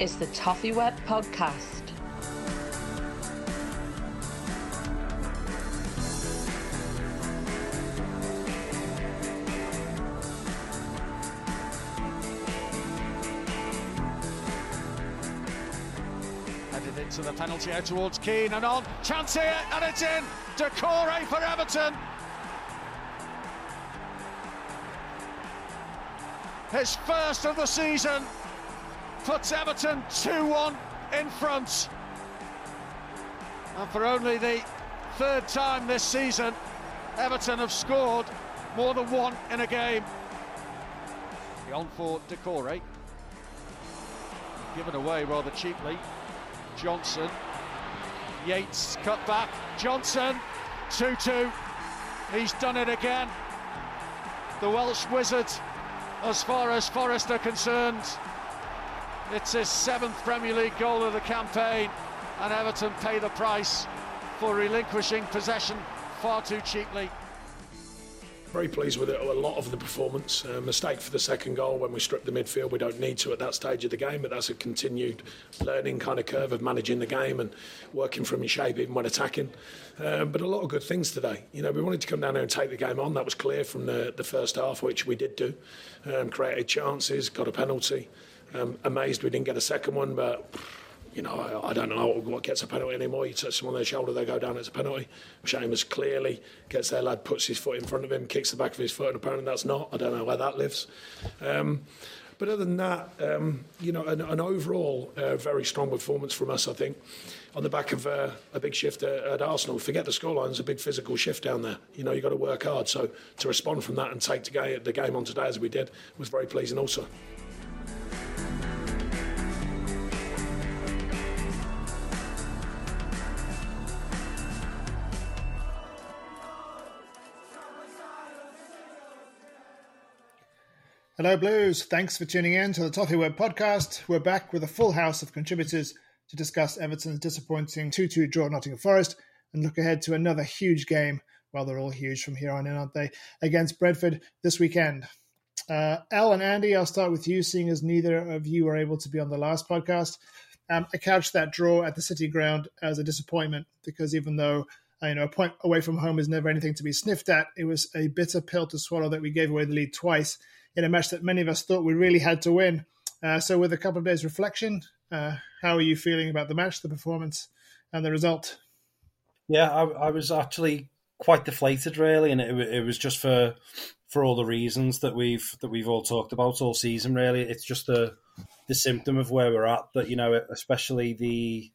is the Toffee Web Podcast. Headed into the penalty area towards Keane and on. Chance here, and it's in. Doucouré for Everton. His first of the season puts Everton 2 1 in front. And for only the third time this season, Everton have scored more than one in a game. On for Doucouré. Given away rather cheaply. Johnson. Yates cut back. Johnson 2 2. He's done it again. The Welsh wizard, as far as Forest are concerned, it's his seventh Premier League goal of the campaign, and Everton pay the price for relinquishing possession far too cheaply. Very pleased with it. A lot of the performance. Uh, mistake for the second goal when we stripped the midfield. We don't need to at that stage of the game, but that's a continued learning kind of curve of managing the game and working from your shape even when attacking. Um, but a lot of good things today. You know, we wanted to come down there and take the game on. That was clear from the, the first half, which we did do. Um, created chances, got a penalty. Um, amazed we didn't get a second one, but you know, I, I don't know what gets a penalty anymore. You touch someone on their shoulder, they go down, it's a penalty. Seamus clearly gets their lad, puts his foot in front of him, kicks the back of his foot, and apparently that's not. I don't know where that lives. Um, but other than that, um, you know, an, an overall uh, very strong performance from us, I think, on the back of uh, a big shift at, at Arsenal. Forget the scoreline, it's a big physical shift down there. You know, you've got to work hard. So to respond from that and take the game on today as we did was very pleasing also. Hello, Blues. Thanks for tuning in to the Toffee Web podcast. We're back with a full house of contributors to discuss Everton's disappointing 2 2 draw at Nottingham Forest and look ahead to another huge game. Well, they're all huge from here on in, aren't they? Against Brentford this weekend. Uh, El and Andy, I'll start with you, seeing as neither of you were able to be on the last podcast. Um, I couched that draw at the City Ground as a disappointment because even though uh, you know a point away from home is never anything to be sniffed at, it was a bitter pill to swallow that we gave away the lead twice in a match that many of us thought we really had to win. Uh, so, with a couple of days' reflection, uh, how are you feeling about the match, the performance, and the result? Yeah, I, I was actually quite deflated, really, and it, it was just for for all the reasons that we've that we've all talked about all season. Really, it's just the the symptom of where we're at. That you know, especially the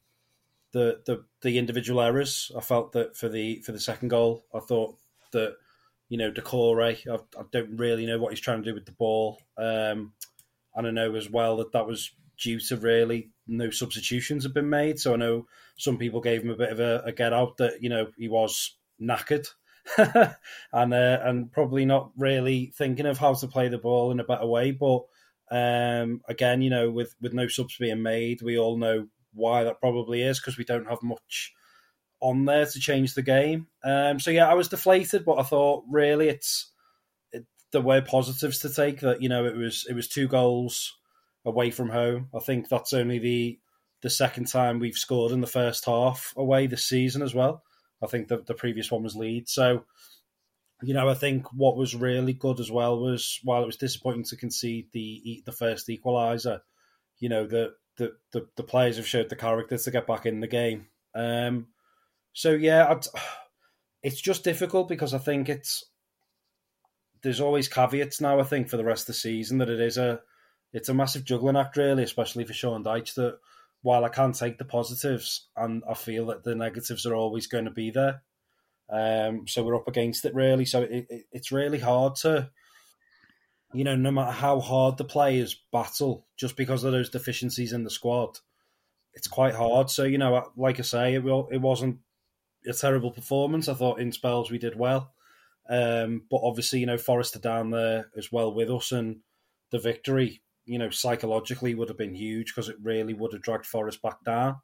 the the, the individual errors. I felt that for the for the second goal, I thought that you know Doucouré, I, I don't really know what he's trying to do with the ball, um, and I know as well that that was due to really no substitutions have been made. So I know some people gave him a bit of a, a get out that you know he was knackered and uh, and probably not really thinking of how to play the ball in a better way. But um, again, you know, with with no subs being made, we all know why that probably is because we don't have much on there to change the game. Um, so yeah, I was deflated, but I thought really it's it, there were positives to take. That you know it was it was two goals away from home. I think that's only the the second time we've scored in the first half away this season as well. I think the, the previous one was Leeds. So, you know, I think what was really good as well was while it was disappointing to concede the the first equaliser, you know, the the, the, the players have showed the character to get back in the game. Um, so yeah, I'd, it's just difficult because I think it's there's always caveats now. I think for the rest of the season that it is a it's a massive juggling act, really, especially for Sean Dyche. That while I can't take the positives, and I feel that the negatives are always going to be there. Um, so we're up against it really. So it, it, it's really hard to, you know, no matter how hard the players battle, just because of those deficiencies in the squad, it's quite hard. So you know, like I say, it it wasn't a terrible performance. I thought in spells we did well, um, but obviously you know Forest are down there as well with us, and the victory you know, psychologically would have been huge because it really would have dragged Forest back down.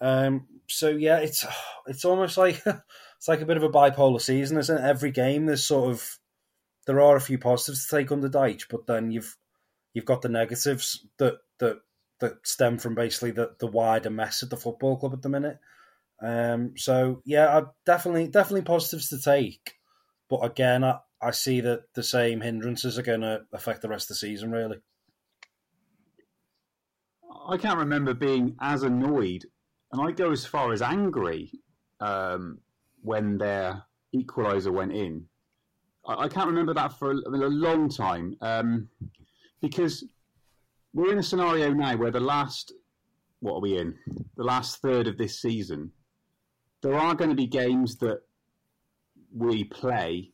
Um, so yeah, it's it's almost like it's like a bit of a bipolar season, isn't it? Every game there's sort of there are a few positives to take under Dyche, but then you've you've got the negatives that that that stem from basically the, the wider mess at the football club at the minute. Um, so yeah, I definitely definitely positives to take, but again, I, I see that the same hindrances are going to affect the rest of the season really. I can't remember being as annoyed, and I go as far as angry um, when their equaliser went in. I, I, can't remember that for a, a long time um, because we're in a scenario now where the last, what are we in? The last third of this season, there are going to be games that we play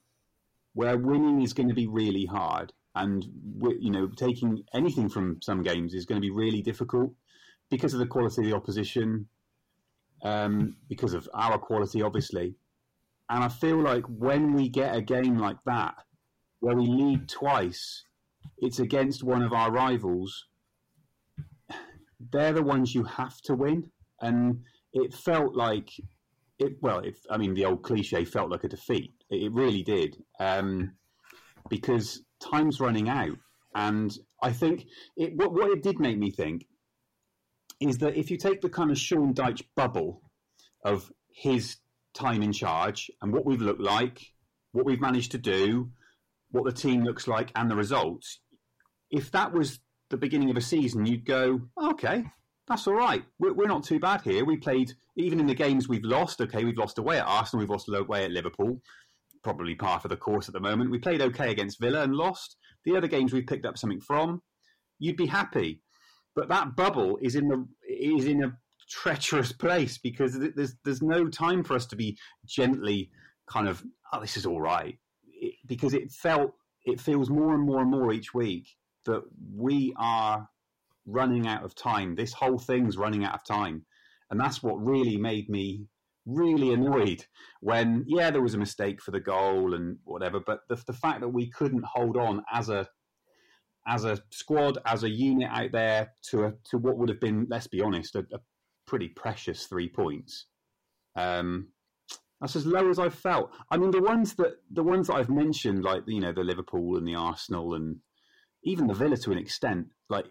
where winning is going to be really hard and you know taking anything from some games is going to be really difficult because of the quality of the opposition, um, because of our quality, obviously. And I feel like when we get a game like that, where we lead twice, it's against one of our rivals. They're the ones you have to win, and it felt like it. Well, I mean, the old cliche felt like a defeat. It, it really did, um, because time's running out. And I think it, what, what it did make me think is that if you take the kind of Sean Dyche bubble of his time in charge and what we've looked like, what we've managed to do, what the team looks like, and the results, if that was the beginning of a season, you'd go, okay, that's all right. We're, we're not too bad here. We played, even in the games we've lost, okay, we've lost away at Arsenal, we've lost away at Liverpool probably par for the course at the moment. We played okay against Villa and lost. The other games we've picked up something from. You'd be happy, but that bubble is in the is in a treacherous place because there's there's no time for us to be gently kind of oh this is all right it, because it felt it feels more and more and more each week that we are running out of time. This whole thing's running out of time, and that's what really made me really annoyed when, yeah, there was a mistake for the goal and whatever, but the, the fact that we couldn't hold on as a as a squad, as a unit out there to a, to what would have been, let's be honest, a, a pretty precious three points. Um, that's as low as I've felt. I mean, the ones that the ones that I've mentioned, like you know, the Liverpool and the Arsenal and even the Villa to an extent, like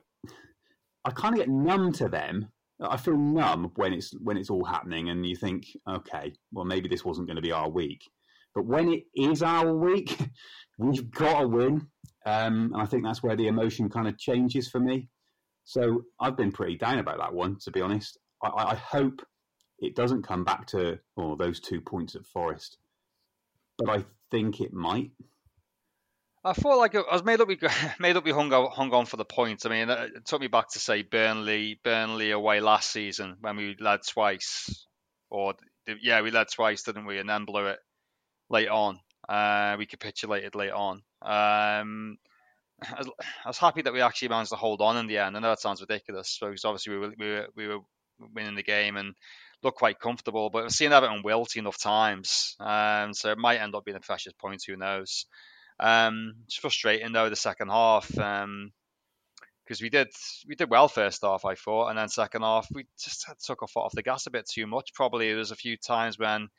I kind of get numb to them I feel numb when it's when it's all happening, and you think, okay, well maybe this wasn't going to be our week, but when it is our week, we've got to win, um, and I think that's where the emotion kind of changes for me. So I've been pretty down about that one, to be honest. I, I hope it doesn't come back to oh those two points at Forest. but I think it might. I felt like I was made up. We made up. We hung on, hung on for the points. I mean, it took me back to say Burnley, Burnley away last season when we led twice, or yeah, we led twice, didn't we? And then blew it late on. Uh, we capitulated late on. Um, I was happy that we actually managed to hold on in the end. I know that sounds ridiculous because obviously we were, we were, we were winning the game and looked quite comfortable, but I've seen Everton wilt enough times, um, so it might end up being a precious point. Who knows? Um, it's frustrating though the second half because um, we did we did well first half I thought, and then second half we just took our foot off the gas a bit too much. Probably there was a few times when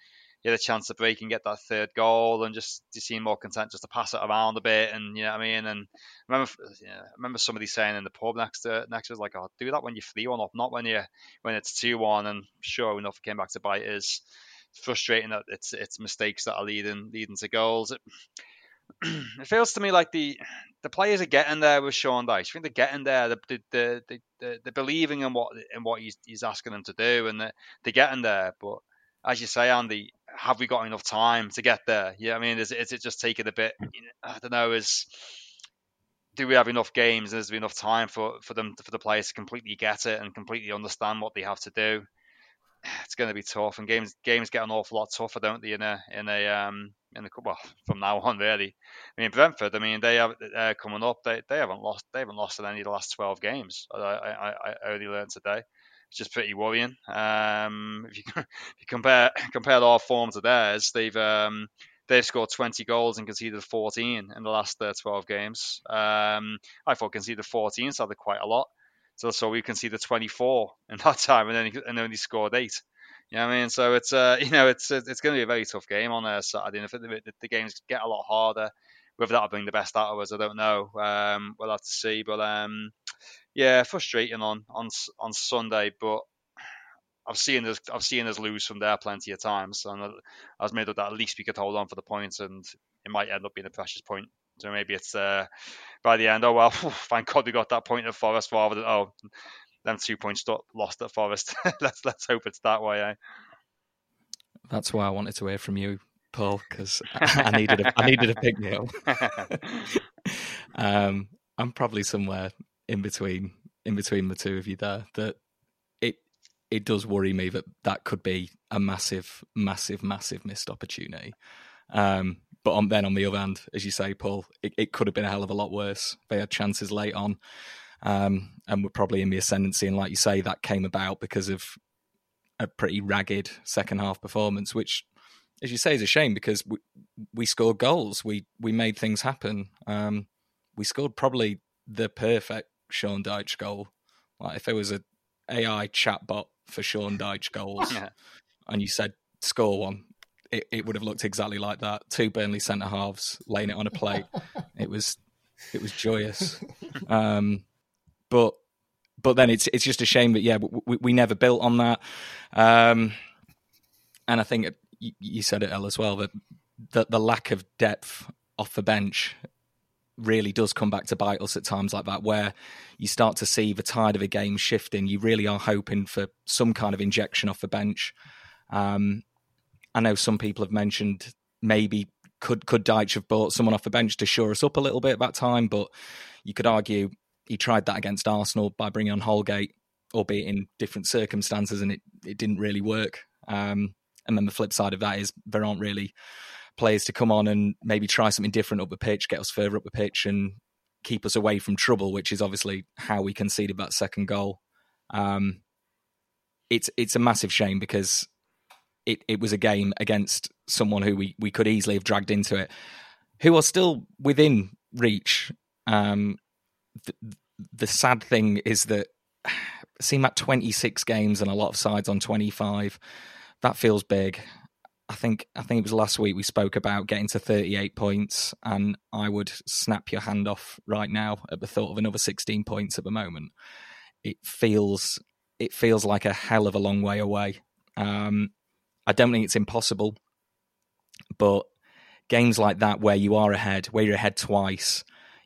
you had a chance to break and get that third goal, and just he seemed more content just to pass it around a bit, and you know what I mean. And I remember, you know, I remember somebody saying in the pub next to next was like, "Oh, do that when you're three one up, not when you when it's two one." And sure enough, it came back to bite. Is frustrating that it's it's mistakes that are leading leading to goals. It, it feels to me like the the players are getting there with Sean Dyche. I think they're getting there. They're, they're, they're, they're believing in what in what he's, he's asking them to do, and they're, they're getting there. But as you say, Andy, have we got enough time to get there? Yeah, I mean, is, is it just taking a bit? I don't know. Is do we have enough games? Is there enough time for, for them for the players to completely get it and completely understand what they have to do? It's going to be tough, and games games get an awful lot tougher, don't they? In a in a um in the well from now on, really. I mean, Brentford. I mean, they have uh, coming up. They, they haven't lost. They haven't lost in any of the last twelve games. I I, I only learned today it's just pretty worrying. Um, if, you, if you compare compare our form to theirs, they've um, they've scored 20 goals and conceded 14 in the last uh, 12 games. Um, I thought conceded 14 sounded quite a lot. So, so we conceded 24 in that time, and then and only scored eight. You know what I mean? So it's uh, you know it's it's going to be a very tough game on uh, Saturday. And if the, the games get a lot harder, whether that'll bring the best out of us, I don't know. Um, we'll have to see. But um, yeah, frustrating on on on Sunday, but I've seen us I've seen us lose from there plenty of times, and I was made of that at least we could hold on for the points, and it might end up being a precious point. So maybe it's uh, by the end. Oh well, thank God we got that point at Forest rather than oh, them two points lost at Forest. let's let's hope it's that way. Eh? That's why I wanted to hear from you, Paul, because I needed a, I needed a pick me up. um, I'm probably somewhere in between in between the two of you there that it it does worry me that that could be a massive, massive, massive missed opportunity. Um, but on, then on the other hand, as you say, Paul, it, it, could have been a hell of a lot worse. They had chances late on, um, and were probably in the ascendancy. And like you say, that came about because of a pretty ragged second half performance, which, as you say, is a shame because we, we scored goals. We we made things happen. Um, we scored probably the perfect Sean Dyche goal. Like if there was a AI chatbot for Sean Dyche goals, yeah. and you said score one, it, it would have looked exactly like that. Two Burnley centre halves laying it on a plate. it was it was joyous. Um, but but then it's it's just a shame that yeah we, we never built on that. Um, and I think it, you said it, El, as well that the, the lack of depth off the bench really does come back to bite us at times like that, where you start to see the tide of a game shifting. You really are hoping for some kind of injection off the bench. Um, I know some people have mentioned maybe could could Dyche have bought someone off the bench to shore us up a little bit at that time, but you could argue he tried that against Arsenal by bringing on Holgate, albeit in different circumstances, and it, it didn't really work. Um, and then the flip side of that is there aren't really players to come on and maybe try something different up the pitch, get us further up the pitch, and keep us away from trouble, which is obviously how we conceded that second goal. Um, it's it's a massive shame because it, it was a game against someone who we, we could easily have dragged into it, who are still within reach. Um, the, sad thing is that seeing that 26 games and a lot of sides on 25, that feels big. I think I think it was last week we spoke about getting to 38 points, and I would snap your hand off right now at the thought of another 16 points at the moment. It feels it feels like a hell of a long way away. Um, I don't think it's impossible, but games like that where you are ahead, where you're ahead twice,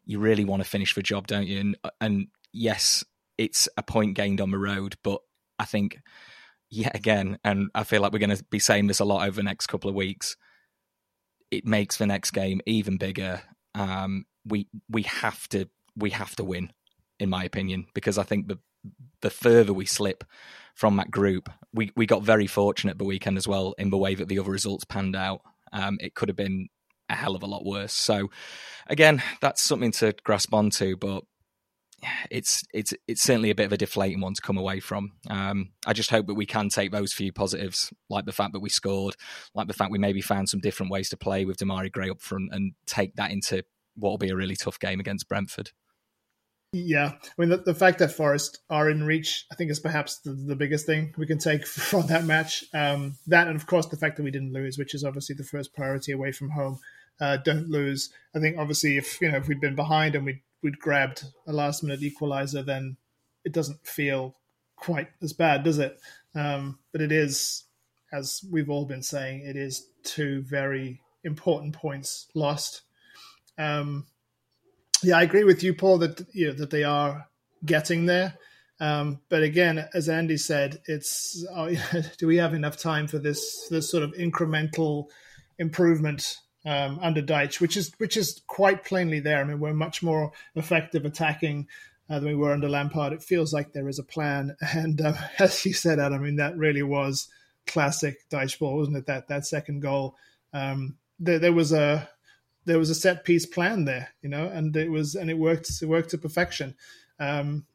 you really want to finish the job, don't you? And and yes, it's a point gained on the road, but I think yet again, and I feel like we're going to be saying this a lot over the next couple of weeks. it makes the next game even bigger. Um, we we have to we have to win, in my opinion, because I think the the further we slip from that group, we we got very fortunate the weekend as well in the way that the other results panned out. Um, it could have been a hell of a lot worse. So, again, that's something to grasp onto, but it's it's it's certainly a bit of a deflating one to come away from. Um, I just hope that we can take those few positives, like the fact that we scored, like the fact we maybe found some different ways to play with Demarai Gray up front, and take that into what will be a really tough game against Brentford. Yeah, I mean the, the fact that Forest are in reach, I think, is perhaps the, the biggest thing we can take from that match. Um, that, and of course, the fact that we didn't lose, which is obviously the first priority away from home. Uh, don't lose. I think obviously, if you know if we'd been behind and we'd we'd grabbed a last minute equalizer, then it doesn't feel quite as bad, does it? Um, but it is, as we've all been saying, it is two very important points lost. Um, yeah, I agree with you, Paul, that you know that they are getting there. Um, but again, as Andy said, it's uh, do we have enough time for this this sort of incremental improvement um, under Dyche, which is which is quite plainly there. I mean, we're much more effective attacking uh, than we were under Lampard. It feels like there is a plan, and uh, as you said, Adam, I mean that really was classic Dyche ball, wasn't it? That that second goal, um, there, there was a there was a set piece plan there, you know, and it was and it worked it worked to perfection. Um,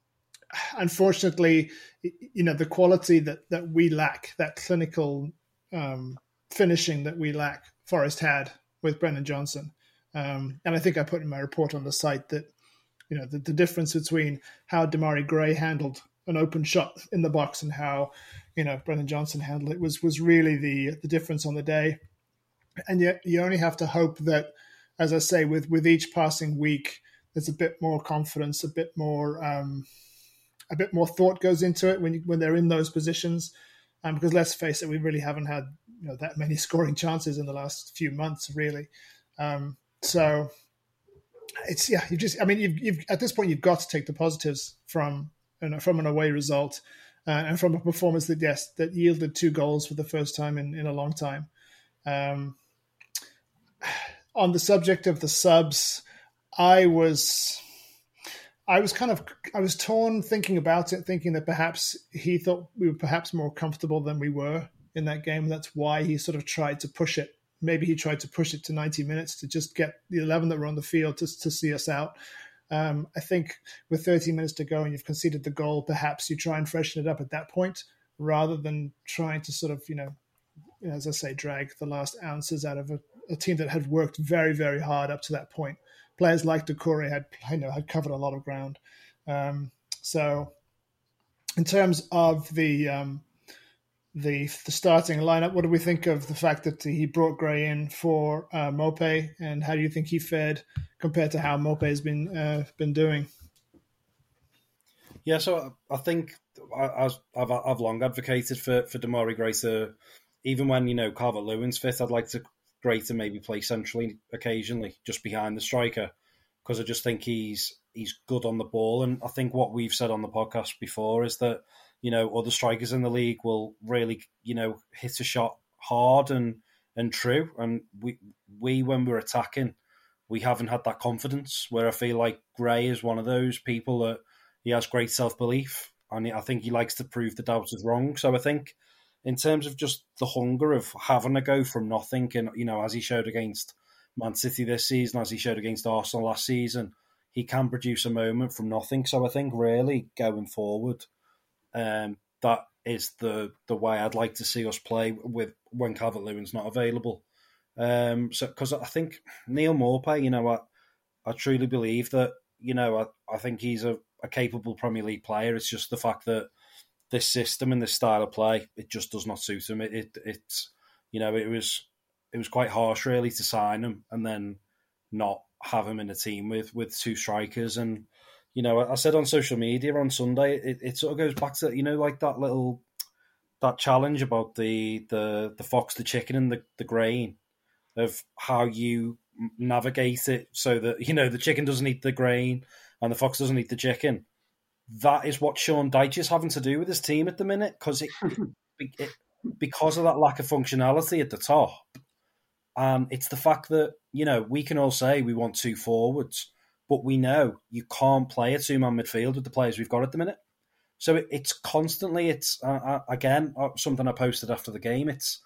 unfortunately, you know, the quality that that we lack, that clinical um, finishing that we lack, Forest had with Brennan Johnson. Um, and I think I put in my report on the site that you know the, the difference between how Demarai Gray handled an open shot in the box and how you know Brennan Johnson handled it was was really the the difference on the day. And yet you only have to hope that as I say, with with each passing week, there's a bit more confidence, a bit more um, a bit more thought goes into it when you, when they're in those positions. Um, because let's face it, we really haven't had you know that many scoring chances in the last few months, really. Um, so it's yeah, you just I mean you've, you've at this point you've got to take the positives from you know, from an away result uh, and from a performance that yes that yielded two goals for the first time in, in a long time. Um, on the subject of the subs, I was I was kind of I was torn thinking about it, thinking that perhaps he thought we were perhaps more comfortable than we were in that game. That's why he sort of tried to push it. Maybe he tried to push it to 90 minutes to just get the 11 that were on the field to, to see us out. Um, I think with 30 minutes to go and you've conceded the goal, perhaps you try and freshen it up at that point rather than trying to sort of, you know, as I say, drag the last ounces out of a a team that had worked very, very hard up to that point. Players like Doucouré had, you know, had covered a lot of ground. Um, so, in terms of the um, the the starting lineup, what do we think of the fact that he brought Gray in for uh, Maupay, and how do you think he fared compared to how Maupay has been uh, been doing? Yeah, so I think I've I've long advocated for for Demarai Gray to even when you know Calvert Lewin's fit, I'd like to great to maybe play centrally occasionally, just behind the striker, because I just think he's he's good on the ball. And I think what we've said on the podcast before is that you know other strikers in the league will really you know hit a shot hard and and true. And we we when we're attacking, we haven't had that confidence. Where I feel like Gray is one of those people that he has great self belief, and I think he likes to prove the doubters wrong. So I think in terms of just the hunger of having to go from nothing, and you know, as he showed against Man City this season, as he showed against Arsenal last season, he can produce a moment from nothing. So I think really going forward, um, that is the the way I'd like to see us play with when Calvert Lewin's not available. Um, so because I think Neal Maupay, you know, I I truly believe that you know I, I think he's a, a capable Premier League player. It's just the fact that this system and this style of play, it just does not suit him. It, it it's you know it was it was quite harsh really to sign him and then not have him in a team with with two strikers and you know I said on social media on Sunday it, it sort of goes back to you know like that little that challenge about the the the fox the chicken and the the grain of how you navigate it so that you know the chicken doesn't eat the grain and the fox doesn't eat the chicken that is what Sean Dyche is having to do with his team at the minute because it, it, because of that lack of functionality at the top. And it's the fact that, you know, we can all say we want two forwards, but we know you can't play a two man midfield with the players we've got at the minute. So it, it's constantly, it's, uh, uh, again, uh, something I posted after the game. It's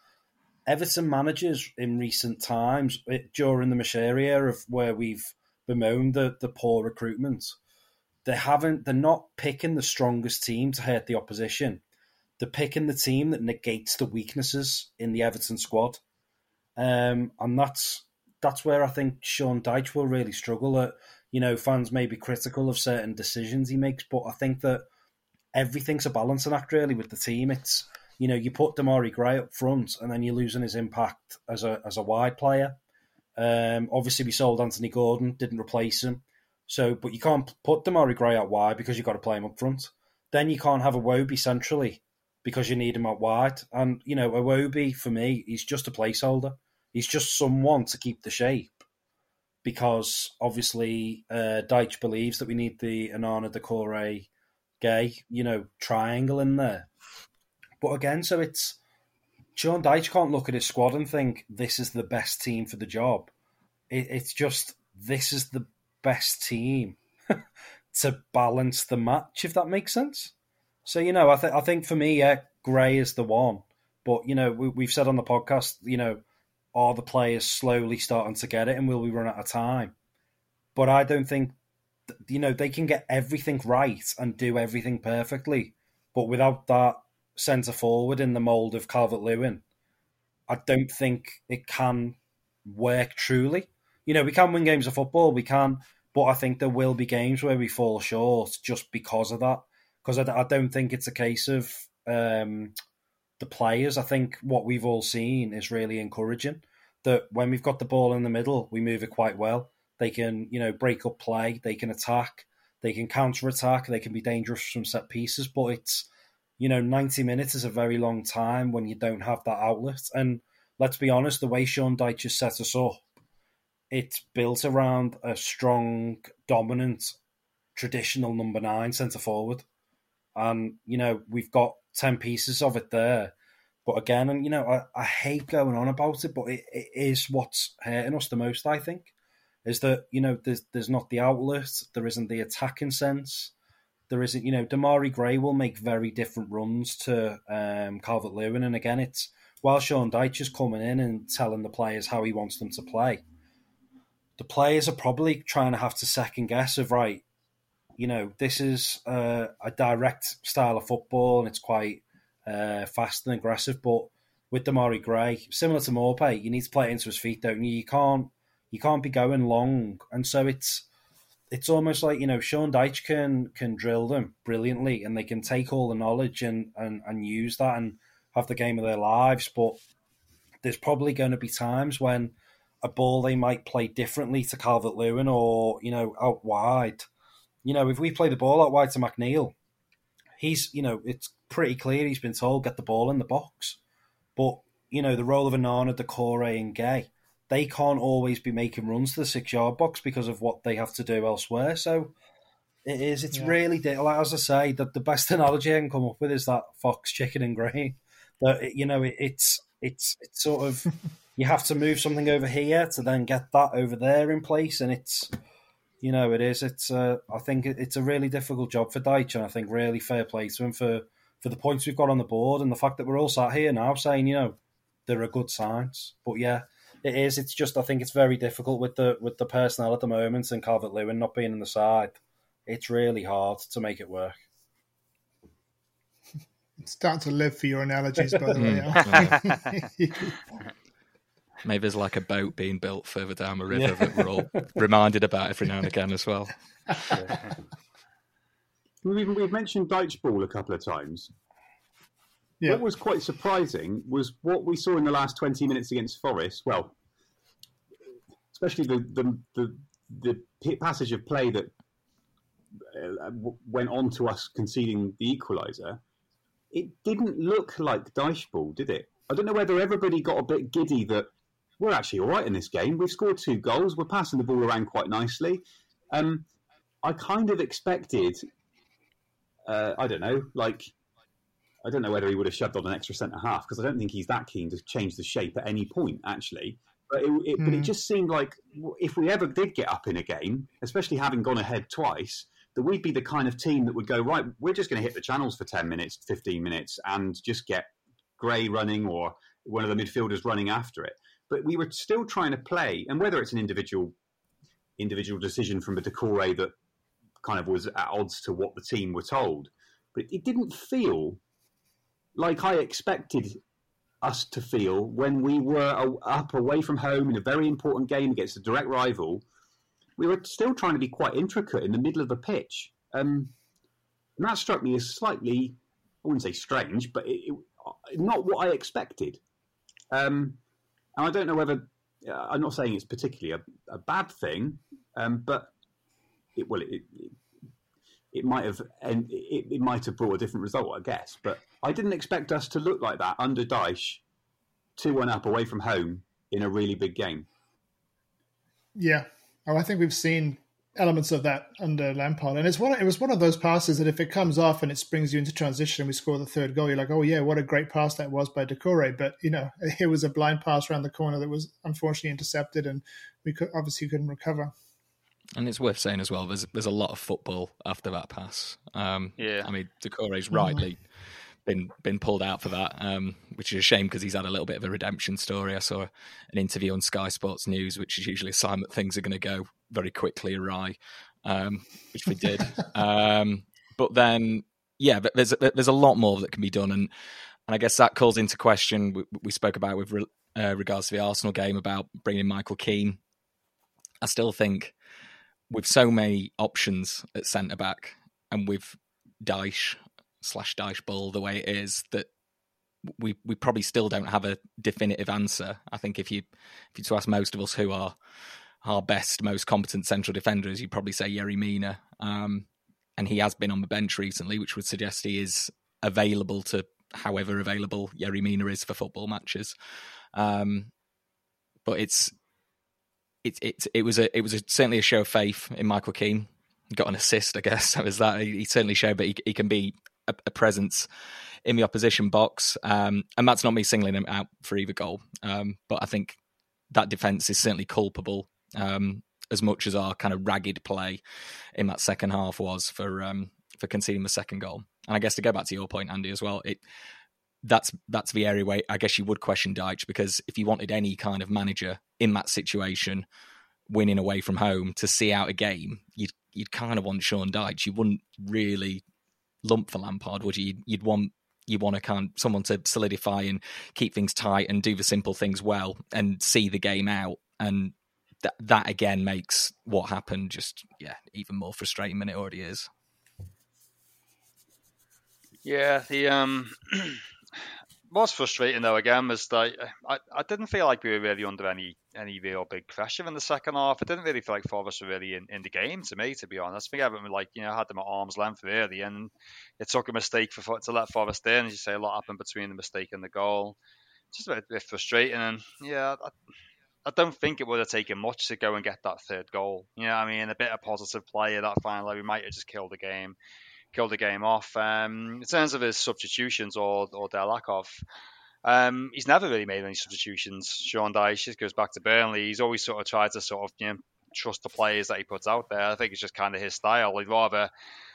Everton managers in recent times, it, during the Moshiri era of where we've bemoaned the, the poor recruitment, they haven't, they're not picking the strongest team to hurt the opposition. They're picking the team that negates the weaknesses in the Everton squad. Um, and that's that's where I think Sean Dyche will really struggle. You know, fans may be critical of certain decisions he makes, but I think that everything's a balancing act really with the team. It's you know, you put Demarai Gray up front, and then you're losing his impact as a as a wide player. Um, obviously, we sold Anthony Gordon, didn't replace him. So, but you can't put Demarai Gray out wide because you've got to play him up front. Then you can't have Iwobi centrally because you need him out wide. And you know, Iwobi for me, he's just a placeholder. He's just someone to keep the shape because obviously uh, Dyche believes that we need the Onana, Doucouré, Gueye, you know, triangle in there. But again, so it's Sean Dyche can't look at his squad and think this is the best team for the job. It, it's just this is the best team to balance the match, if that makes sense. So you know, I think I think for me, yeah, Gray is the one. But you know, we, we've said on the podcast, you know, are the players slowly starting to get it, and will we run out of time? But I don't think, you know, they can get everything right and do everything perfectly, but without that centre forward in the mould of Calvert Lewin, I don't think it can work truly. You know, we can win games of football, we can, but I think there will be games where we fall short just because of that. Because I, I don't think it's a case of um, the players. I think what we've all seen is really encouraging. That when we've got the ball in the middle, we move it quite well. They can, you know, break up play. They can attack. They can counter attack. They can be dangerous from set pieces. But it's you know, 90 minutes is a very long time when you don't have that outlet. And let's be honest, the way Sean Dyche has set us up, it's built around a strong, dominant, traditional number nine centre forward. And, you know, we've got 10 pieces of it there. But again, and you know, I, I hate going on about it, but it, it is what's hurting us the most, I think, is that, you know, there's, there's not the outlet, there isn't the attacking sense there isn't, you know, Demarai Gray will make very different runs to um, Calvert Lewin. And again, it's while Sean Dyche is coming in and telling the players how he wants them to play, the players are probably trying to have to second guess of, right, you know, this is uh, a direct style of football and it's quite uh, fast and aggressive. But with Demarai Gray, similar to Maupay, you need to play it into his feet, don't you? You can't, you can't be going long. And so it's, it's almost like you know Sean Dyche can can drill them brilliantly, and they can take all the knowledge and and, and use that and have the game of their lives. But there's probably going to be times when a ball they might play differently to Calvert Lewin or you know out wide. You know, if we play the ball out wide to McNeil, he's you know it's pretty clear he's been told get the ball in the box, but you know the role of Onana, Doucouré, and Gueye, they can't always be making runs to the six yard box because of what they have to do elsewhere. So it is. It's yeah. really like as I say that the best analogy I can come up with is that fox, chicken, and grain. That you know, it, it's it's it's sort of you have to move something over here to then get that over there in place, and it's you know it is. It's uh, I think it's a really difficult job for Dyche, and I think really fair play to him for for the points we've got on the board and the fact that we're all sat here now saying you know there are good signs. But yeah, it is. It's just I think it's very difficult with the with the personnel at the moment and Calvert Lewin not being in the side. It's really hard to make it work. Start to live for your analogies, by the way. Maybe there's like a boat being built further down the river yeah. that we're all reminded about every now and again as well. We've, we've mentioned Dyche Ball a couple of times. Yeah. What was quite surprising was what we saw in the last 20 minutes against Forest. Well, especially the, the, the, the passage of play that uh, went on to us conceding the equaliser. It didn't look like Dyche ball, did it? I don't know whether everybody got a bit giddy that we're actually all right in this game. We've scored two goals. We're passing the ball around quite nicely. Um, I kind of expected, uh, I don't know, like I don't know whether he would have shoved on an extra centre half because I don't think he's that keen to change the shape at any point, actually. But it, it, but it Hmm. just seemed like if we ever did get up in a game, especially having gone ahead twice, that we'd be the kind of team that would go right. We're just going to hit the channels for ten minutes, fifteen minutes, and just get Gray running or one of the midfielders running after it. But we were still trying to play, and whether it's an individual individual decision from a Doucouré that kind of was at odds to what the team were told, but it didn't feel like I expected us to feel when we were up away from home in a very important game against a direct rival. We were still trying to be quite intricate in the middle of the pitch. Um, and that struck me as slightly, I wouldn't say strange, but it, it, not what I expected. Um, and I don't know whether, uh, I'm not saying it's particularly a, a bad thing, um, but it, well, it, it, might have and it, it might have brought a different result, I guess. But I didn't expect us to look like that under Dyche, two one up away from home in a really big game. Yeah. Oh, I think we've seen elements of that under Lampard, and it's one. It was one of those passes that if it comes off and it springs you into transition, and we score the third goal, you're like, oh yeah, what a great pass that was by Doucouré. But you know, it was a blind pass around the corner that was unfortunately intercepted, and we could obviously couldn't recover. And it's worth saying as well, there's there's a lot of football after that pass. Um, Yeah. I mean, Doucouré's rightly been been pulled out for that, um, which is a shame because he's had a little bit of a redemption story. I saw an interview on Sky Sports News, which is usually a sign that things are going to go very quickly awry, um, which they did. um, but then, yeah, but there's there's a lot more that can be done, and and I guess that calls into question we, we spoke about with re, uh, regards to the Arsenal game about bringing Michael Keane. I still think with so many options at centre back and with Dyche slash Dyche Ball the way it is that we we probably still don't have a definitive answer. I think if you if you to ask most of us who are our best, most competent central defenders, you'd probably say Yerry Mina. Um, and he has been on the bench recently, which would suggest he is available to however available Yerry Mina is for football matches. Um, but it's it, it it was a it was a, certainly a show of faith in Michael Keane. Got an assist, I guess. Was that. He, he certainly showed that he, he can be a, a presence in the opposition box, um, and that's not me singling him out for either goal. Um, but I think that defense is certainly culpable um, as much as our kind of ragged play in that second half was for um, for conceding the second goal. And I guess to go back to your point, Andy, as well, it that's that's the area where I guess you would question Dyche because if you wanted any kind of manager in that situation, winning away from home to see out a game, you'd you'd kind of want Sean Dyche. You wouldn't really lump for Lampard, would you? You'd, want you want to kind someone to solidify and keep things tight and do the simple things well and see the game out. And that that again makes what happened just yeah even more frustrating than it already is. Yeah, the um, what's frustrating though again was that I, I didn't feel like we were really under any any real big pressure in the second half. I didn't really feel like Forest were really in, in the game to me, to be honest. I think everyone like you know had them at arm's length really, and it took a mistake for to let Forest in. As you say, a lot happened between the mistake and the goal. Just a bit, bit frustrating, and yeah. I, I don't think it would have taken much to go and get that third goal. You know, I mean, a bit of positive play at that final, we might have just killed the game killed the game off. Um, in terms of his substitutions or or their lack of, um, he's never really made any substitutions. Sean Dyche just goes back to Burnley. He's always sort of tried to sort of you know trust the players that he puts out there. I think it's just kind of his style. He'd rather.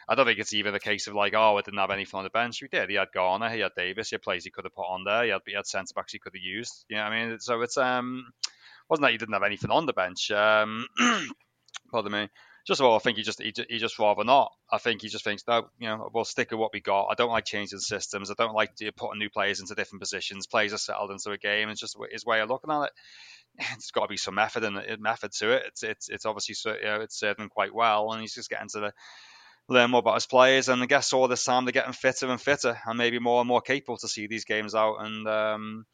I don't think it's even the case of like, oh, I didn't have anything on the bench. We did. He had Garner, he had Davis, he had players he could have put on there. He had, he had centre backs he could have used. You know what I mean? So it's um, wasn't that he didn't have anything on the bench. Um, pardon me just well, I think he just he, he just rather not. I think he just thinks no, you know, we'll stick with what we got. I don't like changing systems. I don't like putting new players into different positions. Players are settled into a game. It's just his way of looking at it. It's got to be some method and method to it. It's it's it's obviously you know, it's served him quite well, and he's just getting to the learn more about his players. And I guess all this time they're getting fitter and fitter, and maybe more and more capable to see these games out. And um,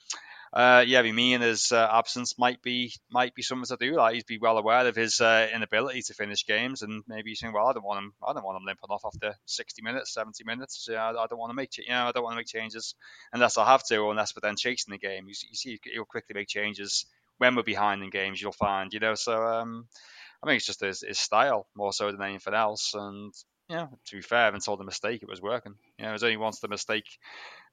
uh, yeah, I mean, his uh, absence might be might be something to do. Like he'd be well aware of his uh, inability to finish games, and maybe he's saying, "Well, I don't want him. I don't want him limping off after 60 minutes, 70 minutes. Yeah, I, I don't want to make, you know, I don't want to make changes unless I have to, or unless we're then chasing the game. You, you see, he'll quickly make changes when we're behind in games. You'll find, you know. So um, I think it's just his, his style more so than anything else, and yeah, to be fair, until the mistake, it was working. You know, it was only once the mistake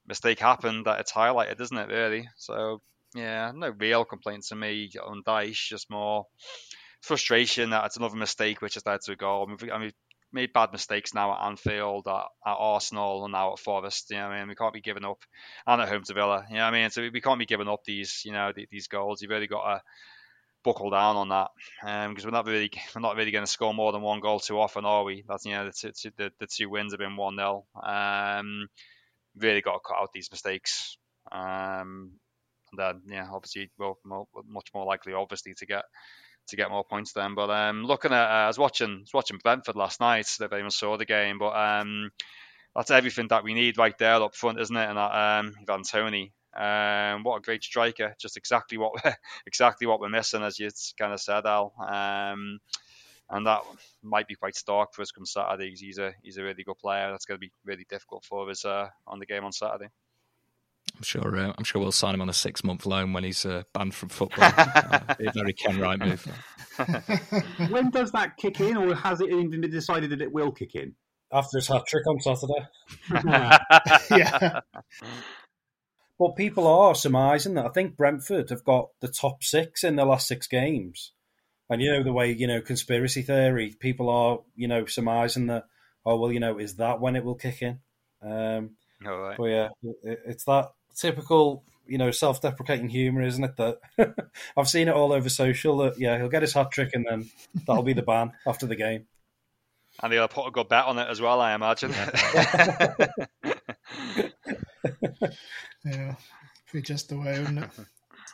mistake happened that it's highlighted, isn't it? Really. So Yeah, no real complaints to me on Dyche, just more frustration that it's another mistake which has led to a goal. I mean, mean made bad mistakes now at Anfield, at, at, Arsenal, and now at Forest. You know, I mean, we can't be giving up, and at home to Villa. You know, I mean, so we can't be giving up these, you know, these goals. You've really got to buckle down on that because um, we're not really we're not really going to score more than one goal too often, are we? That's you know the two, the, the two wins have been one 0 um, Really got to cut out these mistakes. Um, and then yeah, obviously, well, more, much more likely, obviously, to get to get more points then. But um, looking at, uh, I was watching, I was watching Brentford last night. So If anyone saw the game, but um, that's everything that we need right there up front, isn't it? And that, um, Ivan Toney, um, what a great striker! Just exactly what we're, exactly what we're missing, as you kind of said, Al. Um, and that might be quite stark for us come Saturday. He's a he's a really good player. That's going to be really difficult for us uh, on the game on Saturday. I'm sure. Uh, I'm sure we'll sign him on a six month loan when he's uh, banned from football. uh, be a very Kenwright move. when does that kick in, or has it even been decided that it will kick in? After his hat trick on Saturday. yeah. But people are surmising that I think Brentford have got the top six in the last six games. And you know the way you know conspiracy theory, people are you know surmising that oh well you know is that when it will kick in? Um, All right. But yeah, it, it's that typical you know self-deprecating humor, isn't it? That I've seen it all over social. That yeah, he'll get his hat trick and then that'll be the ban after the game. And he'll put a good bet on it as well, I imagine. yeah, be just the way, wouldn't it?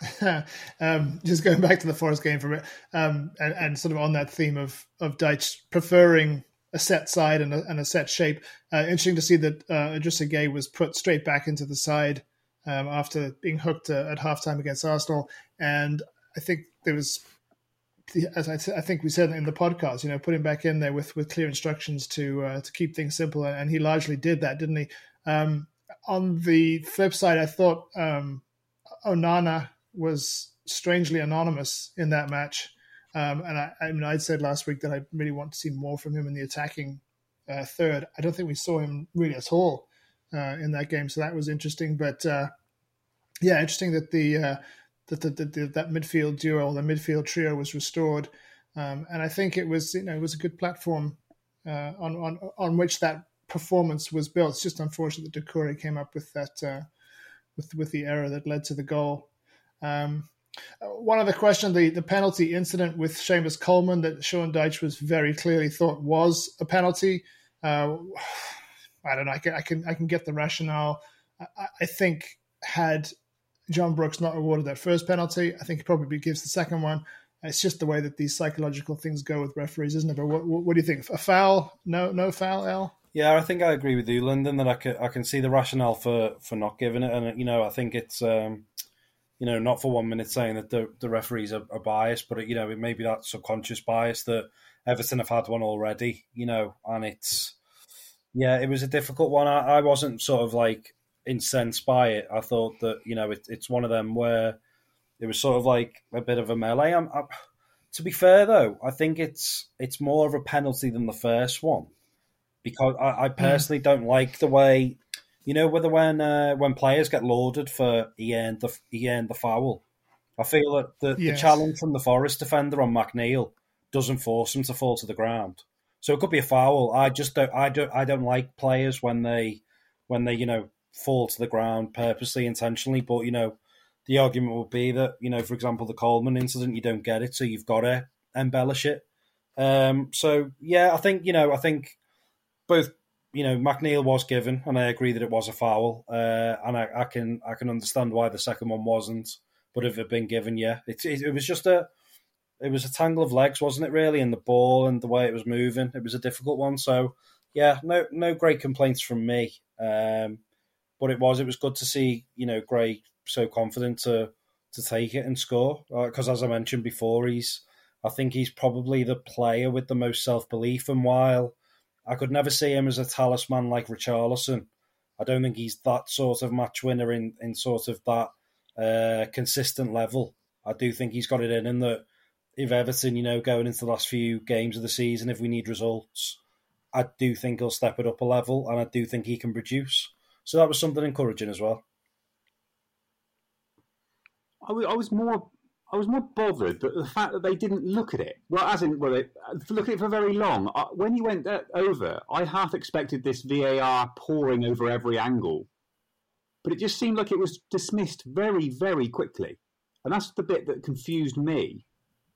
um, just going back to the Forest game for a bit, um, and, and, sort of on that theme of of Dyche preferring a set side and a, and a set shape. Uh, interesting to see that uh, Gueye was put straight back into the side um, after being hooked uh, at halftime against Arsenal, and I think there was. As I, I, think we said in the podcast, you know, put him back in there with, with clear instructions to uh, to keep things simple, and he largely did that, didn't he? Um, on the flip side, I thought um, Onana was strangely anonymous in that match. Um, and I, I, mean, I'd said last week that I really want to see more from him in the attacking uh, third. I don't think we saw him really at all uh, in that game, so that was interesting. But uh, yeah, interesting that the uh, that the, the, the, that midfield duo, the midfield trio, was restored, um, and I think it was you know it was a good platform uh, on on on which that performance was built. It's just unfortunate that Doucouré came up with that uh, with with the error that led to the goal. Um, one other question: the the penalty incident with Seamus Coleman that Sean Dyche was very clearly thought was a penalty. Uh, I don't know. I can I can I can get the rationale. I, I, think had John Brooks not awarded that first penalty, I think he probably gives the second one. It's just the way that these psychological things go with referees, isn't it? But what, what, what do you think? A foul? No, no foul, Al. Yeah, I think I agree with you, Lyndon. That I can I can see the rationale for for not giving it, and you know I think it's um, you know not for one minute saying that the the referees are, are biased, but you know it may be that subconscious bias that Everton have had one already, you know, and it's yeah, it was a difficult one. I, I wasn't sort of like incensed by it. I thought that you know it, it's one of them where it was sort of like a bit of a melee. I'm, I, to be fair though, I think it's it's more of a penalty than the first one because I, I hmm. personally mm. don't like the way you know whether when uh, when players get lauded for he earned the he earned the foul. I feel that the, yes. the challenge from the Forest defender on McNeil doesn't force him to fall to the ground. So it could be a foul. I just don't I don't I don't like players when they when they, you know, fall to the ground purposely, intentionally. But, you know, the argument would be that, you know, for example, the Coleman incident, you don't get it, so you've got to embellish it. Um, so yeah, I think, you know, I think both you know McNeil was given, and I agree that it was a foul, uh, and I, I, can I can understand why the second one wasn't. But if it had been given, yeah, it, it, it was just a it was a tangle of legs, wasn't it? Really, and the ball and the way it was moving, it was a difficult one. So yeah, no no great complaints from me. Um, but it was it was good to see you know Gray so confident to to take it and score because uh, as I mentioned before, he's I think he's probably the player with the most self belief, and while I could never see him as a talisman like Richarlison. I don't think he's that sort of match winner in, in sort of that uh, consistent level. I do think he's got it in, and that if Everton, you know, going into the last few games of the season, if we need results, I do think he'll step it up a level, and I do think he can produce. So that was something encouraging as well. I was, I was more I was more bothered that the fact that they didn't look at it. Well, as in, well, they, uh, look at it for very long. I, when you went uh, over, I half expected this VAR poring over every angle, but it just seemed like it was dismissed very, very quickly, and that's the bit that confused me.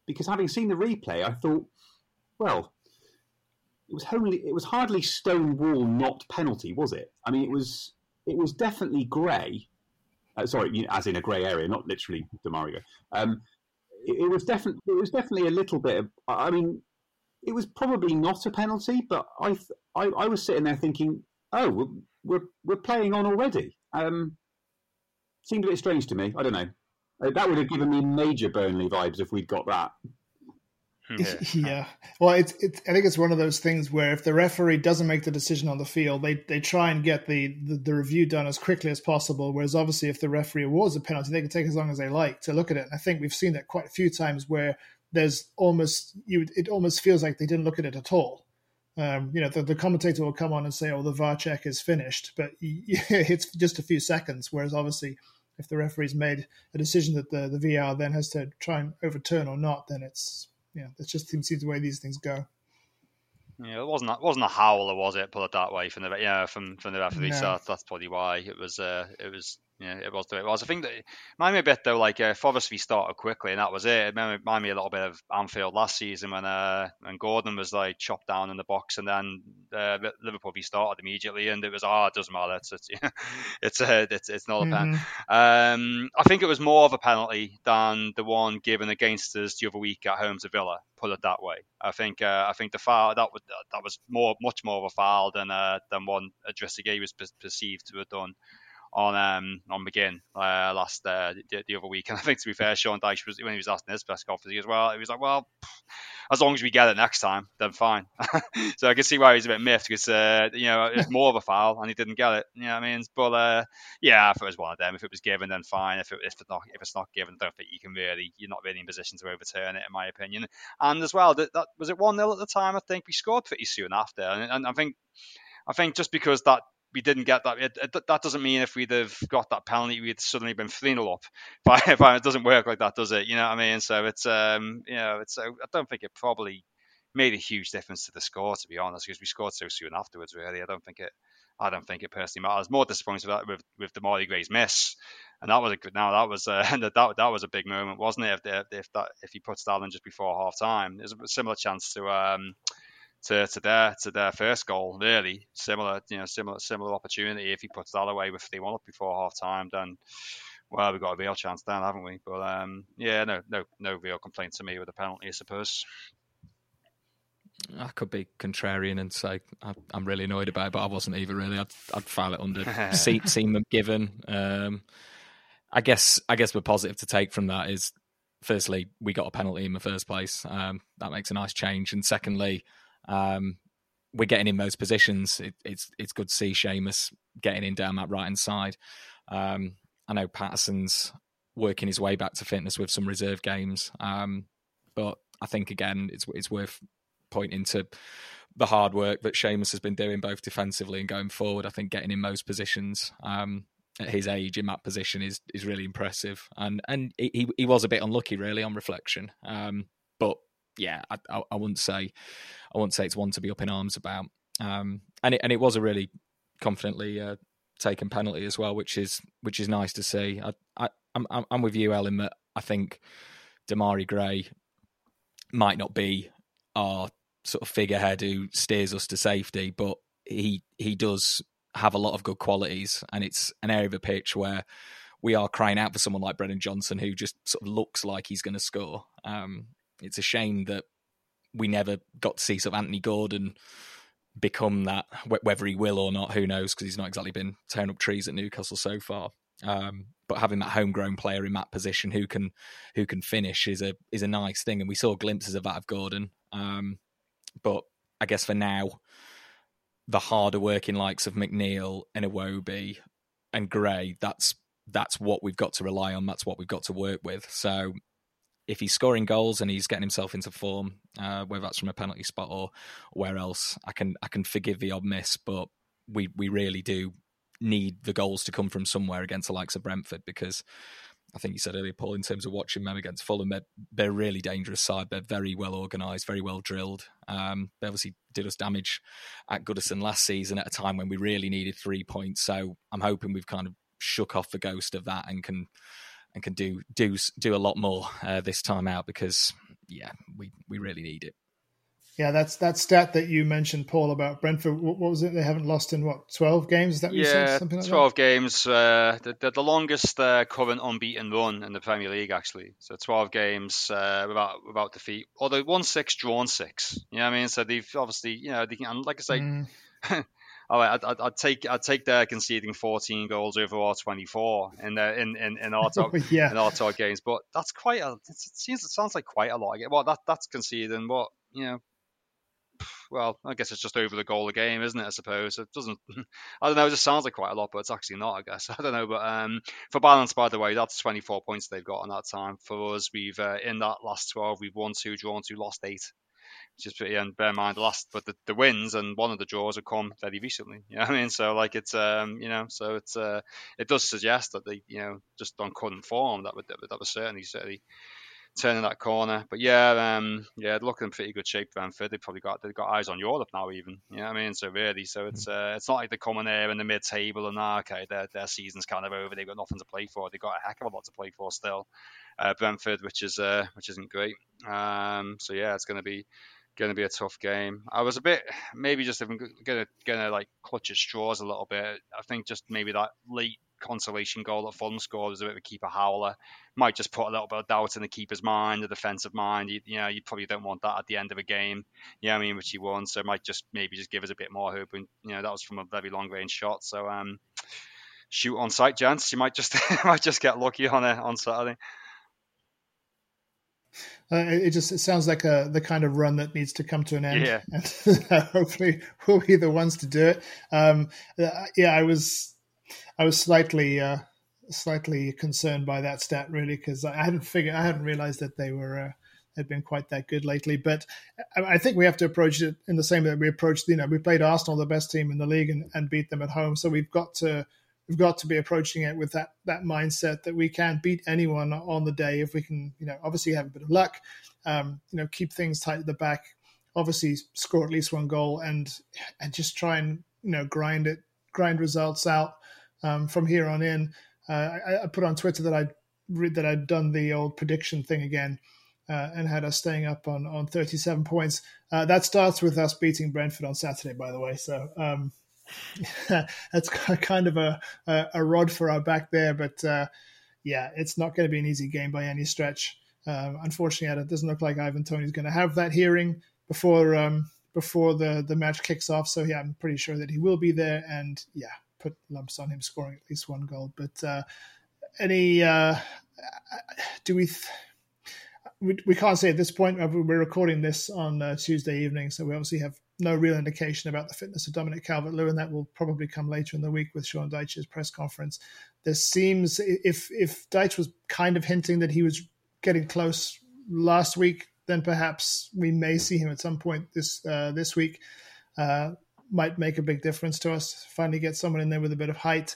Because having seen the replay, I thought, well, it was only it was hardly stone wall not penalty, was it? I mean, it was it was definitely grey, uh, sorry, as in a grey area, not literally Demarai. Um, it, it, was definitely it was definitely a little bit. Of, I mean, it was probably not a penalty, but I I, I was sitting there thinking, oh, we're we're, we're playing on already. Um, seemed a bit strange to me. I don't know. Uh, that would have given me major Burnley vibes if we'd got that. Yeah. yeah. Well, it's, it's, I think it's one of those things where if the referee doesn't make the decision on the field, they, they try and get the, the, the, review done as quickly as possible. Whereas obviously, if the referee awards a penalty, they can take as long as they like to look at it. And I think we've seen that quite a few times where there's almost, you, it almost feels like they didn't look at it at all. Um, you know, the, the, commentator will come on and say, "Oh, the VAR check is finished," but it's just a few seconds. Whereas obviously, if the referee's made a decision that the the VAR then has to try and overturn or not, then it's yeah, that just seems, seems the way these things go. Yeah, it wasn't it wasn't a howler, was it? Put it that way from the yeah from from the referee. No. So that's probably why it was. Uh, it was yeah, it was the way it was. I think that remind me a bit though, like uh, Forest we started quickly and that was it. It reminded me a little bit of Anfield last season when uh when Gordon was like chopped down in the box and then uh, Liverpool we started immediately and it was oh it doesn't matter it's it's it's uh, it's, it's not a pen. Mm-hmm. Um, I think it was more of a penalty than the one given against us the other week at home to Villa. Put it that way. I think uh, I think the foul that was that was more much more of a foul than uh, than one Idrissa Gueye was perceived to have done on um, on McGinn uh, last uh, the, the, other week. And I think to be fair, Sean Dyche was when he was asked in his press conference as well. He was like, "Well, as long as we get it next time, then fine." so I can see why he's a bit miffed because uh, you know it's more of a foul and he didn't get it. You know what I mean? But uh, yeah, if it was one of them, if it was given, then fine. If it, if it's not if it's not given, I don't think you can really you're not really in position to overturn it, in my opinion. And as well, that, that was it one 0 at the time. I think we scored pretty soon after, and, and I think. I think just because that we didn't get that. It, it, that doesn't mean if we'd have got that penalty, we'd suddenly been 3 0 up. But it doesn't work like that, does it? You know what I mean? So it's, um, you know, it's, I don't think it probably made a huge difference to the score, to be honest, because we scored so soon afterwards, really. I don't think it. I don't think it personally matters. More disappointed with with, with Demarai Gray's miss, and that was a good. Now that was uh, a, that that was a big moment, wasn't it? If if that if he put in just before half time, there's a similar chance to um, to, to their to their first goal. Really similar, you know, similar similar opportunity. If he puts that away with three one up before half time, then well, we've got a real chance then, haven't we? But um, yeah, no, no, no real complaint to me with the penalty, I suppose. I could be contrarian and say I, am really annoyed about it, but I wasn't either. Really, I'd, I'd file it under seat seam them given. Um, I guess I guess the positive to take from that is, firstly, we got a penalty in the first place. Um, that makes a nice change, and secondly, um, we're getting in those positions. It, it's it's good to see Seamus getting in down that right hand side. Um, I know Patterson's working his way back to fitness with some reserve games, um, but I think again it's it's worth pointing to the hard work that Seamus has been doing both defensively and going forward. I think getting in most positions um, at his age in that position is is really impressive, and and he he was a bit unlucky really on reflection. Um, but yeah, I, I, wouldn't say I wouldn't say it's one to be up in arms about. Um, and it and it was a really confidently uh, taken penalty as well, which is which is nice to see. I, I I'm I'm with you, Ellen, that I think Demarai Gray might not be our sort of figurehead who steers us to safety, but he he does have a lot of good qualities, and it's an area of the pitch where we are crying out for someone like Brennan Johnson who just sort of looks like he's going to score. Um, it's a shame that we never got to see sort of Anthony Gordon become that. Whether he will or not, who knows? Because he's not exactly been tearing up trees at Newcastle so far. Um, but having that homegrown player in that position who can who can finish is a is a nice thing, and we saw glimpses of that of Gordon. Um, but I guess for now, the harder working likes of McNeil and Iwobi and Gray, that's that's what we've got to rely on. That's what we've got to work with. So if he's scoring goals and he's getting himself into form, uh, whether that's from a penalty spot or where else, I can I can forgive the odd miss, but we we really do need the goals to come from somewhere against the likes of Brentford because I think you said earlier, Paul, in terms of watching them against Fulham, they're, they're a really dangerous side. They're very well organised, very well drilled. Um, they obviously did us damage at Goodison last season at a time when we really needed three points. So I'm hoping we've kind of shook off the ghost of that and can and can do do do a lot more uh, this time out because yeah, we we really need it. Yeah, that's that stat that you mentioned, Paul, about Brentford. What, what was it? They haven't lost in what twelve games? Is that what yeah, you said? Something like twelve that? games. Uh, the, the longest uh, current unbeaten run in the Premier League, actually. So twelve games uh, without without defeat. Although one six, drawn six. You know what I mean? So they've obviously, you know, they can, like I say. Mm. all right, I'd, I'd, take I'd take their conceding 14 goals over our 24 in the in in, in our top yeah. in our top games, but that's quite a. It seems it sounds like quite a lot. Well, that that's conceding what you know well, I guess it's just over the goal a game, isn't it? I suppose it doesn't. I don't know. It just sounds like quite a lot, but it's actually not. I guess I don't know. But um, for balance, by the way, that's 24 points they've got on that time. For us, we've uh, in that last 12, we've won two, drawn two, lost eight. Is pretty, and bear in mind the last, but the, the wins and one of the draws have come very recently. You know what I mean? So like it's um, you know, so it's uh, it does suggest that they, you know, just on current form that would that would certainly certainly turning that corner. But yeah, um, yeah, looking in pretty good shape. Brentford, they've probably got they've got eyes on Europe now, even. You know what I mean? So really, so it's uh, it's not like they're coming there in the mid table and ah, okay, their their season's kind of over. They've got nothing to play for. They've got a heck of a lot to play for still. Uh, Brentford, which is uh, which isn't great. Um, so yeah, it's going to be going to be a tough game. I was a bit maybe just even going to going to like clutch at straws a little bit. I think just maybe that late consolation goal that Fulham scored was a bit of a keeper howler. Might just put a little bit of doubt in the keeper's mind, the defensive mind. You, you know, you probably don't want that at the end of a game. You Yeah, I mean, which he won, so might just maybe just give us a bit more hope. And you know, that was from a very long range shot. So um, shoot on sight, gents. You might just might just get lucky on it on Saturday. Uh, it just it sounds like a the kind of run that needs to come to an end. Yeah. And hopefully we'll be the ones to do it. Um, uh, yeah, I was I was slightly uh, slightly concerned by that stat really because I hadn't figured I hadn't realized that they were uh, had been quite that good lately. But I think we have to approach it in the same way that we approached. You know, we played Arsenal, the best team in the league, and, and beat them at home. So we've got to we've got to be approaching it with that that mindset that we can beat anyone on the day if we can. You know, obviously have a bit of luck. Um, you know, keep things tight at the back. Obviously, score at least one goal and and just try and you know grind it, grind results out um, from here on in. Uh, I, I, put on Twitter that I read that I'd done the old prediction thing again uh, and had us staying up on on 37 points. Uh, that starts with us beating Brentford on Saturday, by the way. So um, that's kind of a, a, a rod for our back there, but uh, yeah, it's not going to be an easy game by any stretch. Um, unfortunately, it doesn't look like Ivan Toney's going to have that hearing before um, before the the match kicks off. So yeah, I'm pretty sure that he will be there, and yeah, put lumps on him scoring at least one goal. But uh, any uh, do we, th- we? we can't say at this point. Uh, we're recording this on uh, Tuesday evening, so we obviously have no real indication about the fitness of Dominic Calvert-Lewin. That will probably come later in the week with Sean Dyche's press conference. There seems if if Dyche was kind of hinting that he was getting close last week, then perhaps we may see him at some point this uh, this week. Uh, might make a big difference to us. Finally, get someone in there with a bit of height.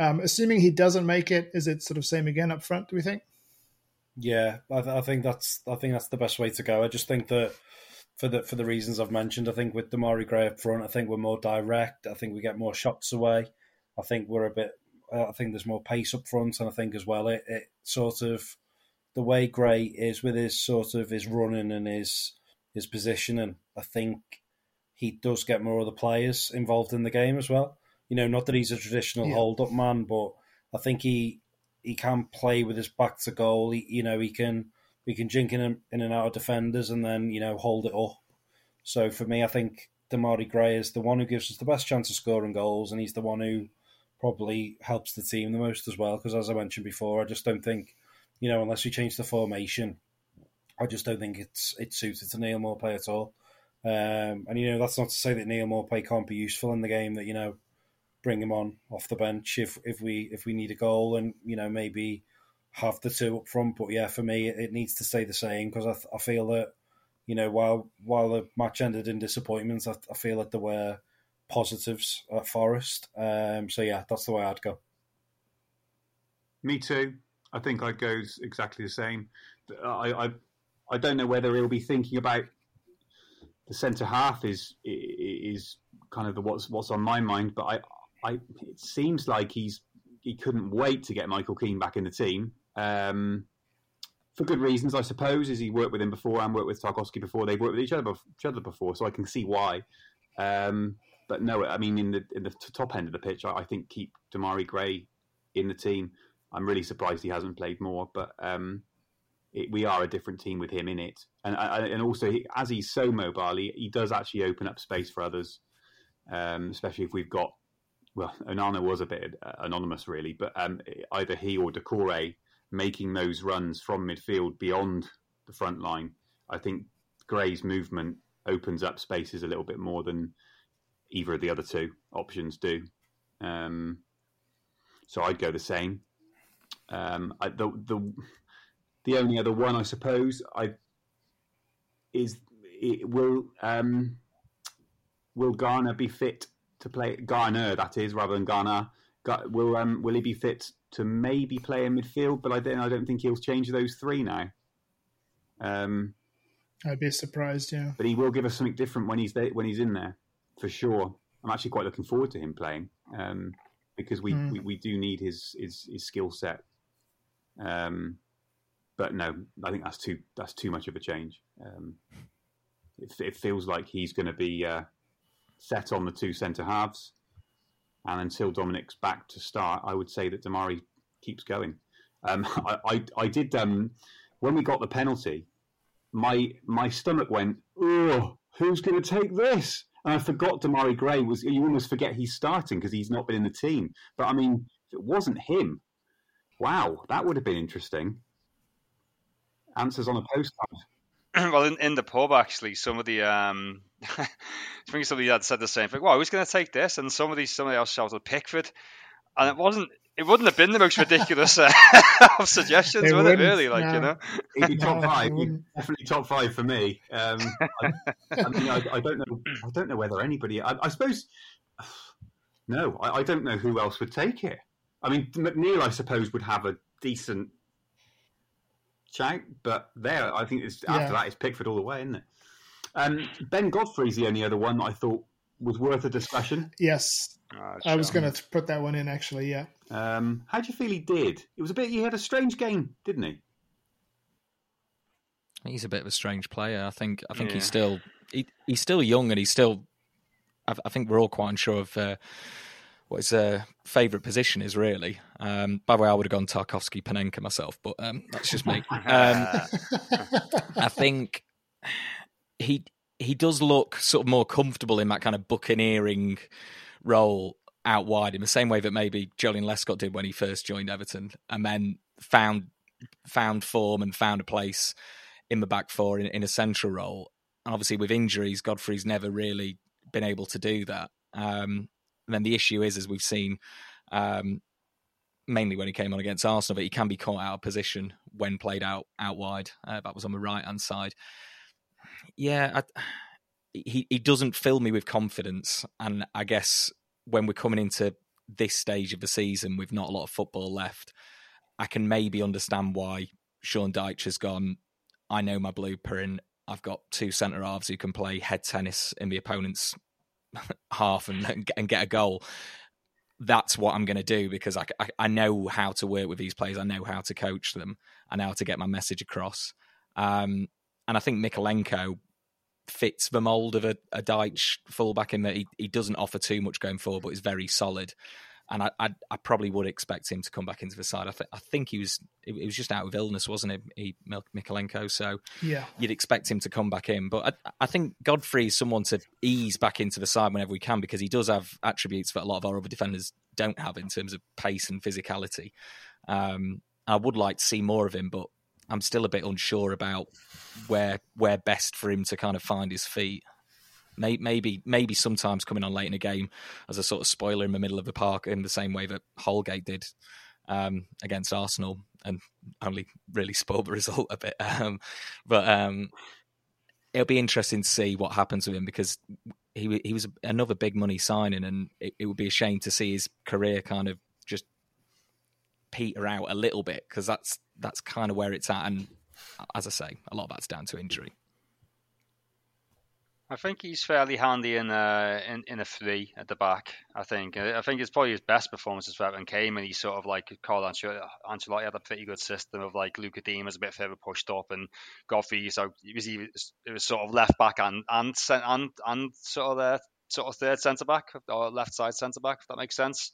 Um, assuming he doesn't make it, is it sort of same again up front? Do we think? Yeah, I, th- I, think that's I think that's the best way to go. I just think that for the for the reasons I've mentioned, I think with Demarai Gray up front, I think we're more direct. I think we get more shots away. I think we're a bit. Uh, I think there's more pace up front, and I think as well it, it sort of the way Gray is with his sort of his running and his his positioning. I think he does get more of the players involved in the game as well. You know, not that he's a traditional yeah. hold up man, but I think he he can play with his back to goal. He, you know, he can he can jink in, in and out of defenders and then you know hold it up. So for me, I think Demarai Gray is the one who gives us the best chance of scoring goals, and he's the one who probably helps the team the most as well. Because as I mentioned before, I just don't think, you know, unless we change the formation, I just don't think it's it's suited to Neal Maupay at all. Um, and you know that's not to say that Neal Maupay can't be useful in the game. That you know, bring him on off the bench if if we if we need a goal, and you know maybe have the two up front. But yeah, for me, it, needs to stay the same because I, I feel that you know while while the match ended in disappointments, I, I feel that there were positives at Forest. Um, so yeah, that's the way I'd go. Me too. I think I goes exactly the same. I, I I don't know whether he'll be thinking about the centre half is is kind of the what's what's on my mind, but I I it seems like he's he couldn't wait to get Michael Keane back in the team. Um, for good reasons, I suppose, as he worked with him before and worked with Tarkowski before. They've worked with each other, each other before, so I can see why. Um, but no, I mean, in the in the top end of the pitch, I, I think keep Demarai Gray in the team. I'm really surprised he hasn't played more, but um, it, we are a different team with him in it, and and also he, as he's so mobile, he, he does actually open up space for others, um, especially if we've got. Well, Onana was a bit anonymous, really, but um, either he or Doucouré making those runs from midfield beyond the front line, I think Gray's movement opens up spaces a little bit more than either of the other two options do. Um, so I'd go the same. Um, I, the the the only other one I suppose I is it, will um, will Garner be fit to play Garner that is rather than Garner will um, will he be fit to maybe play in midfield, but I don't. I don't think he'll change those three now. Um, I'd be surprised, yeah. But he will give us something different when he's there, when he's in there, for sure. I'm actually quite looking forward to him playing um, because we, mm. we, we do need his his, his skill set. Um, but no, I think that's too that's too much of a change. Um, it, it, feels like he's going to be uh, set on the two centre halves and until Dominic's back to start, I would say that Demarai keeps going. Um, I, I, I, did um, when we got the penalty. My my stomach went, oh, who's going to take this? And I forgot Demarai Gray was. You almost forget he's starting because he's not been in the team. But I mean, if it wasn't him, wow, that would have been interesting. Answers on a postcard. well, in, in the pub, actually, some of the um, I think somebody had said the same thing. Well, who's going to take this? And somebody, somebody else shouted Pickford, and it wasn't. It wouldn't have been the most ridiculous uh, of suggestions, it would it? Really, like no. you know, he'd be top five. definitely top five for me. Um, I, I, mean, I, I, don't know. I don't know whether anybody. I, I suppose. No, I, don't know who else would take it. I mean, McNeil, I suppose, would have a decent shout, but there, I think it's, after yeah. that, it's Pickford all the way, isn't it? Um, ben Godfrey's the only other one I thought was worth a discussion. Yes, oh, I was going to put that one in actually. Yeah. Um, how do you feel he did? It was a bit. He had a strange game, didn't he? He's a bit of a strange player. I think. I think yeah. he's still. He, he's still young, and he's still. I, I think we're all quite unsure of. Uh, what his uh, favourite position is really. Um, by the way, I would have gone Tarkowski Panenka myself, but um, that's just me. Um, I think he he does look sort of more comfortable in that kind of buccaneering role out wide in the same way that maybe Joleon Lescott did when he first joined Everton, and then found found form and found a place in the back four in, in a central role. And obviously, with injuries, Godfrey's never really been able to do that. Um, and then the issue is, as we've seen, um, mainly when he came on against Arsenal, but he can be caught out of position when played out out wide. Uh, that was on the right hand side yeah, I, he he doesn't fill me with confidence, and I guess when we're coming into this stage of the season with not a lot of football left, I can maybe understand why Sean Dyche has gone. I know my blueprint. I've got two centre halves who can play head tennis in the opponent's half and and get a goal. That's what I'm going to do because I, I, I know how to work with these players. I know how to coach them. I know how to get my message across. Um, and I think Mykolenko fits the mold of a, a Dyche fullback in that he, he doesn't offer too much going forward, but is very solid. And I, I, I probably would expect him to come back into the side. I, th- I think he was it, was just out of illness, wasn't it, he, Mykolenko? So yeah, you'd expect him to come back in. But I, I think Godfrey is someone to ease back into the side whenever we can because he does have attributes that a lot of our other defenders don't have in terms of pace and physicality. Um, I would like to see more of him, but I'm still a bit unsure about where where best for him to kind of find his feet. Maybe maybe sometimes coming on late in a game as a sort of spoiler in the middle of the park in the same way that Holgate did um, against Arsenal and only really spoiled the result a bit. Um, but um, it'll be interesting to see what happens with him because he he was another big money signing, and it, it would be a shame to see his career kind of just peter out a little bit because that's that's kind of where it's at. And as I say, a lot of that's down to injury. I think he's fairly handy in a in, in a three at the back. I think uh, I think it's probably his best performances for Everton came, and he sort of like Carlo uh, Ancelotti had a pretty good system of like Lucas Digne was a bit further pushed up, and Godfrey so it was it was sort of left back and and and and sort of there sort of third centre back or left side centre back if that makes sense.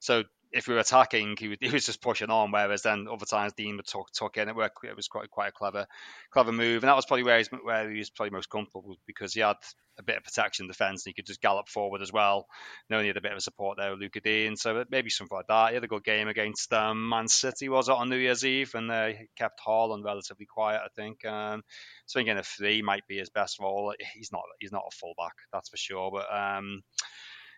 So if we were attacking, he, would, he was just pushing on. Whereas then other times Digne would tuck in. It, worked, it was quite quite a clever clever move, and that was probably where, where he was probably most comfortable because he had a bit of protection defence and he could just gallop forward as well. Knowing he had a bit of support there with Lucas Digne, so maybe something like that. He had a good game against um, Man City, was it on New Year's Eve, and they uh, kept Haaland relatively quiet. I think. Um, so again, a three might be his best role. He's not he's not a fullback, that's for sure, but. Um,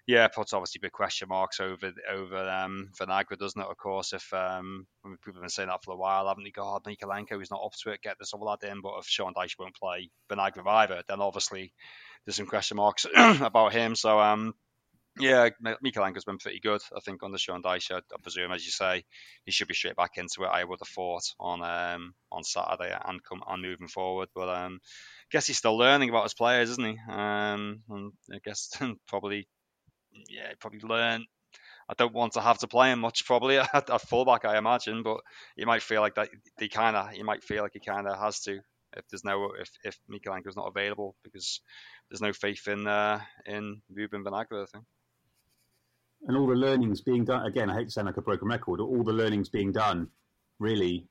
yeah, puts obviously big question marks over over um, doesn't it? Of course, if um, people have been saying that for a while, haven't they? God, Mykolenko is not up to it. Get this other lad in, but if Sean Dyche won't play Vinagre either, then obviously there's some question marks about him. So um, yeah, Mykolenko's been pretty good, I think, under Sean Dyche. I, I, presume, as you say, he should be straight back into it. I would have thought on um, on Saturday and come on moving forward, but um, I guess he's still learning about his players, isn't he? Um, and I guess probably yeah, probably learn. I don't want to have to play him much, probably at, at fullback, I imagine. But he might feel like that. He kind of, he might feel like he kind of has to if there's no if if Mykolenko's not available because there's no faith in uh, in Ruben Vinagre. I think. And all the learnings being done again. I hate to sound like a broken record. All the learnings being done, really,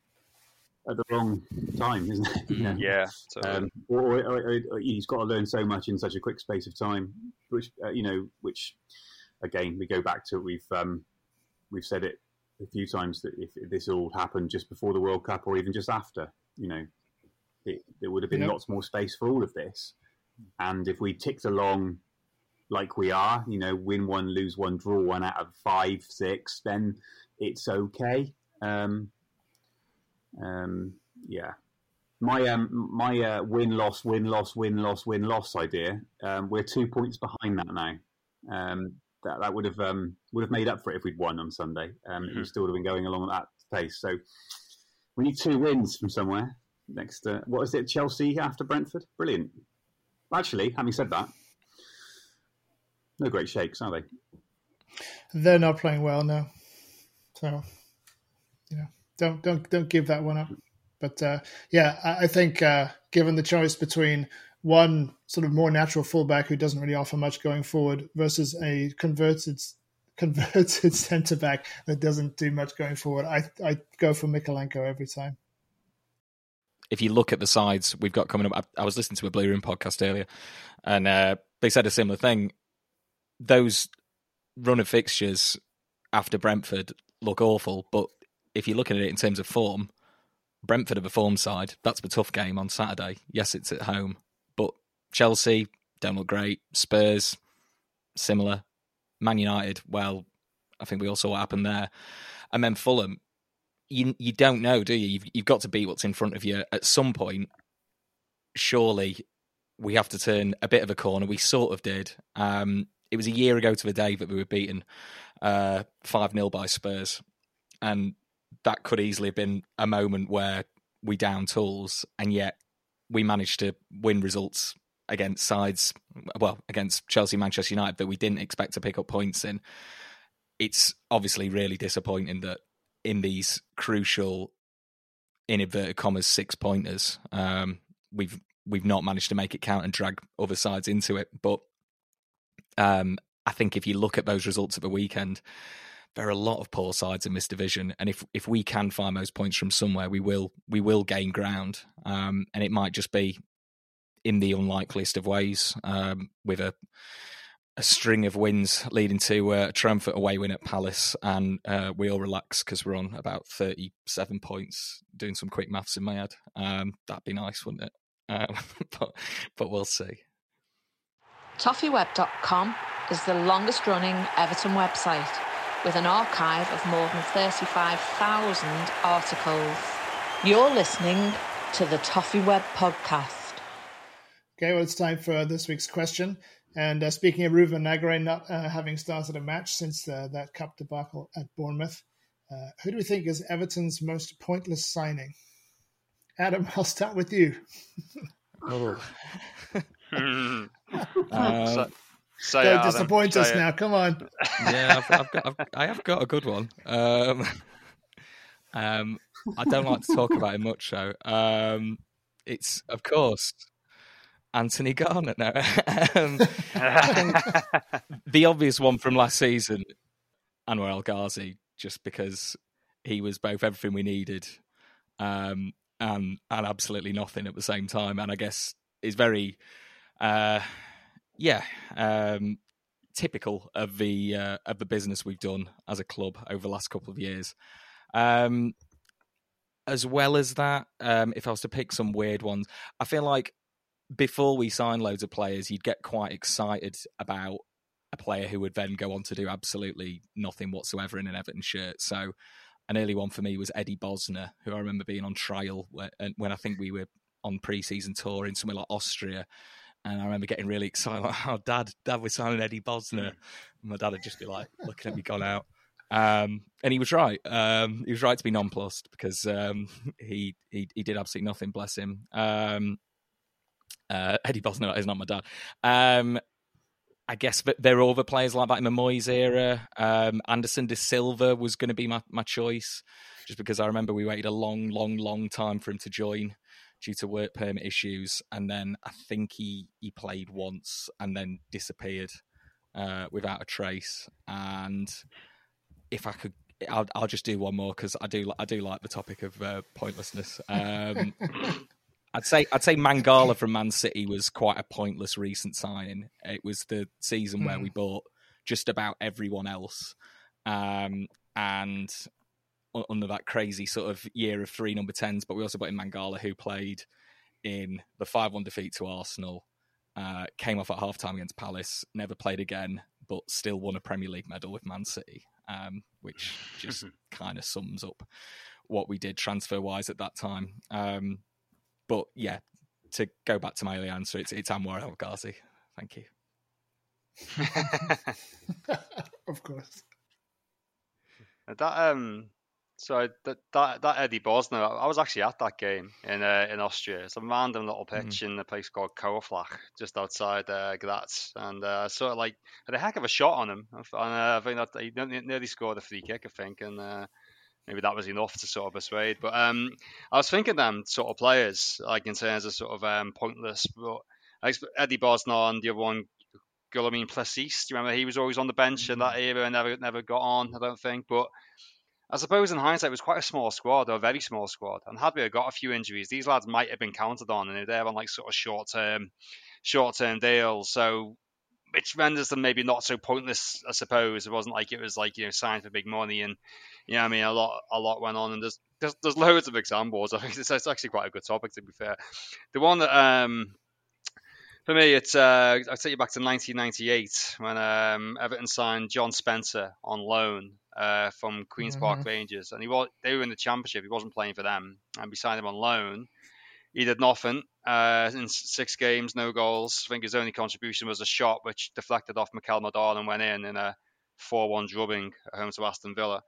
at the wrong time, isn't it? you know? Yeah. Um, or, or, or, he's got to learn so much in such a quick space of time, which uh, you know, which again we go back to we've um, we've said it a few times that if, if this all happened just before the World Cup or even just after, you know, it, there would have been lots more space for all of this. And if we ticked along like we are, you know, win one, lose one, draw one out of five, six, then it's okay. Um, um, yeah. My um, my uh, win loss win loss win loss win loss idea. Um, we're two points behind that now. Um, that that would have um, would have made up for it if we'd won on Sunday. Um, mm-hmm. We still would have been going along at that pace. So we need two wins from somewhere. Next, uh, what is it? Chelsea after Brentford. Brilliant. Actually, having said that, no great shakes, are they? They're not playing well now. So, you know don't don't don't give that one up. But uh, yeah, I, I think uh, given the choice between one sort of more natural fullback who doesn't really offer much going forward versus a converted converted centre back that doesn't do much going forward, I I go for Mykolenko every time. If you look at the sides we've got coming up, I, I was listening to a Blue Room podcast earlier, and uh, they said a similar thing. Those run of fixtures after Brentford look awful, but if you're looking at it in terms of form, Brentford are a form side. That's the tough game on Saturday. Yes, it's at home, but Chelsea don't look great. Spurs similar. Man United, well, I think we all saw what happened there. And then Fulham, you you don't know, do you? You've, you've got to beat what's in front of you at some point. Surely, we have to turn a bit of a corner. We sort of did. Um, it was a year ago to the day that we were beaten uh, five uh, 0 by Spurs, and that could easily have been a moment where we down tools, and yet we managed to win results against sides, well, against Chelsea, Manchester United that we didn't expect to pick up points in. It's obviously really disappointing that in these crucial, in inverted commas, six pointers, um, we've we've not managed to make it count and drag other sides into it. But um, I think if you look at those results of the weekend, there are a lot of poor sides in this division, and if if we can find those points from somewhere, we will we will gain ground, um, and it might just be in the unlikeliest of ways um, with a a string of wins leading to a triumphant away win at Palace, and uh, we all relax because we're on about thirty-seven points. Doing some quick maths in my head, um, that'd be nice, wouldn't it? Um, but but we'll see. Toffeeweb.com is the longest running Everton website with an archive of more than 35,000 articles. You're listening to the Toffee Web podcast. Okay, well, it's time for this week's question. And uh, speaking of Ruben Vinagre not uh, having started a match since uh, that cup debacle at Bournemouth, Uh, who do we think is Everton's most pointless signing? Adam, I'll start with you. oh. um, so, Don't disappoint us now. Come on. Yeah, I've, I've got, I've, I have got a good one. Um, um, I don't like to talk about it much, though. Um, it's, of course, Anthony Garnett now. um, the obvious one from last season, Anwar El Ghazi, just because he was both everything we needed um, and and absolutely nothing at the same time, and I guess is very, uh, yeah, um, typical of the uh, of the business we've done as a club over the last couple of years. Um, as well as that, um, if I was to pick some weird ones, I feel like before we sign loads of players, you'd get quite excited about a player who would then go on to do absolutely nothing whatsoever in an Everton shirt. So an early one for me was Eddy Bosnar, who I remember being on trial when, when I think we were on pre-season tour in somewhere like Austria. And I remember getting really excited, like, "Oh, Dad, Dad, we're signing Eddy Bosnar." And my dad would just be like, looking at me, gone out. Um, and he was right. Um, he was right to be nonplussed because um, he, he he did absolutely nothing. Bless him. Um, uh, Eddy Bosnar is not my dad. Um, I guess there are other players like that in the Moyes era. Um, Anderson de Silva was going to be my, my choice, just because I remember we waited a long, long, long time for him to join due to work permit issues, and then I think he he played once and then disappeared uh, without a trace. And if I could, I'll, I'll just do one more because I do I do like the topic of uh, pointlessness. Um, I'd say I'd say Mangala from Man City was quite a pointless recent signing. It was the season mm. where we hmm. bought just about everyone else, um, and under that crazy sort of year of three number tens. But we also bought in Mangala, who played in the five-one defeat to Arsenal, uh, came off at half time against Palace, never played again, but still won a Premier League medal with Man City, um, which just kind of sums up what we did transfer wise at that time. Um, but yeah, to go back to my early answer, it's it's Anwar El Ghazi. Thank you. of course. That um, so that that, that Eddy Bosnar, I was actually at that game in uh, in Austria. It's a random little mm-hmm. pitch mm. in a place called Kauflach, just outside uh, Graz, and uh, sort of like had a heck of a shot on him. And uh, I think that he nearly scored a free kick, I think, and uh, maybe that was enough to sort of persuade. But um, I was thinking them sort of players, like in terms of sort of um, pointless. But Eddy Bosnar and the other one, Guillaume Plessis. Do you remember he was always on the bench mm-hmm. in that era and never never got on? I don't think, but. I suppose in hindsight, it was quite a small squad, or a very small squad. And had we got a few injuries, these lads might have been counted on, and they're on like sort of short term, short term deals. So which renders them maybe not so pointless, I suppose. It wasn't like it was like you know signed for big money, and you know, I mean, a lot a lot went on, and there's there's, there's loads of examples. I think it's, it's, actually quite a good topic to be fair. The one that um for me, it's uh, I take you back to 1998 when um, Everton signed John Spencer on loan uh, from Queens mm-hmm. Park Rangers, and he was they were in the championship. He wasn't playing for them, and we signed him on loan he did nothing uh, in six games, no goals. I think his only contribution was a shot which deflected off Mickaël Madar and went in in a 4-1 drubbing at home to Aston Villa.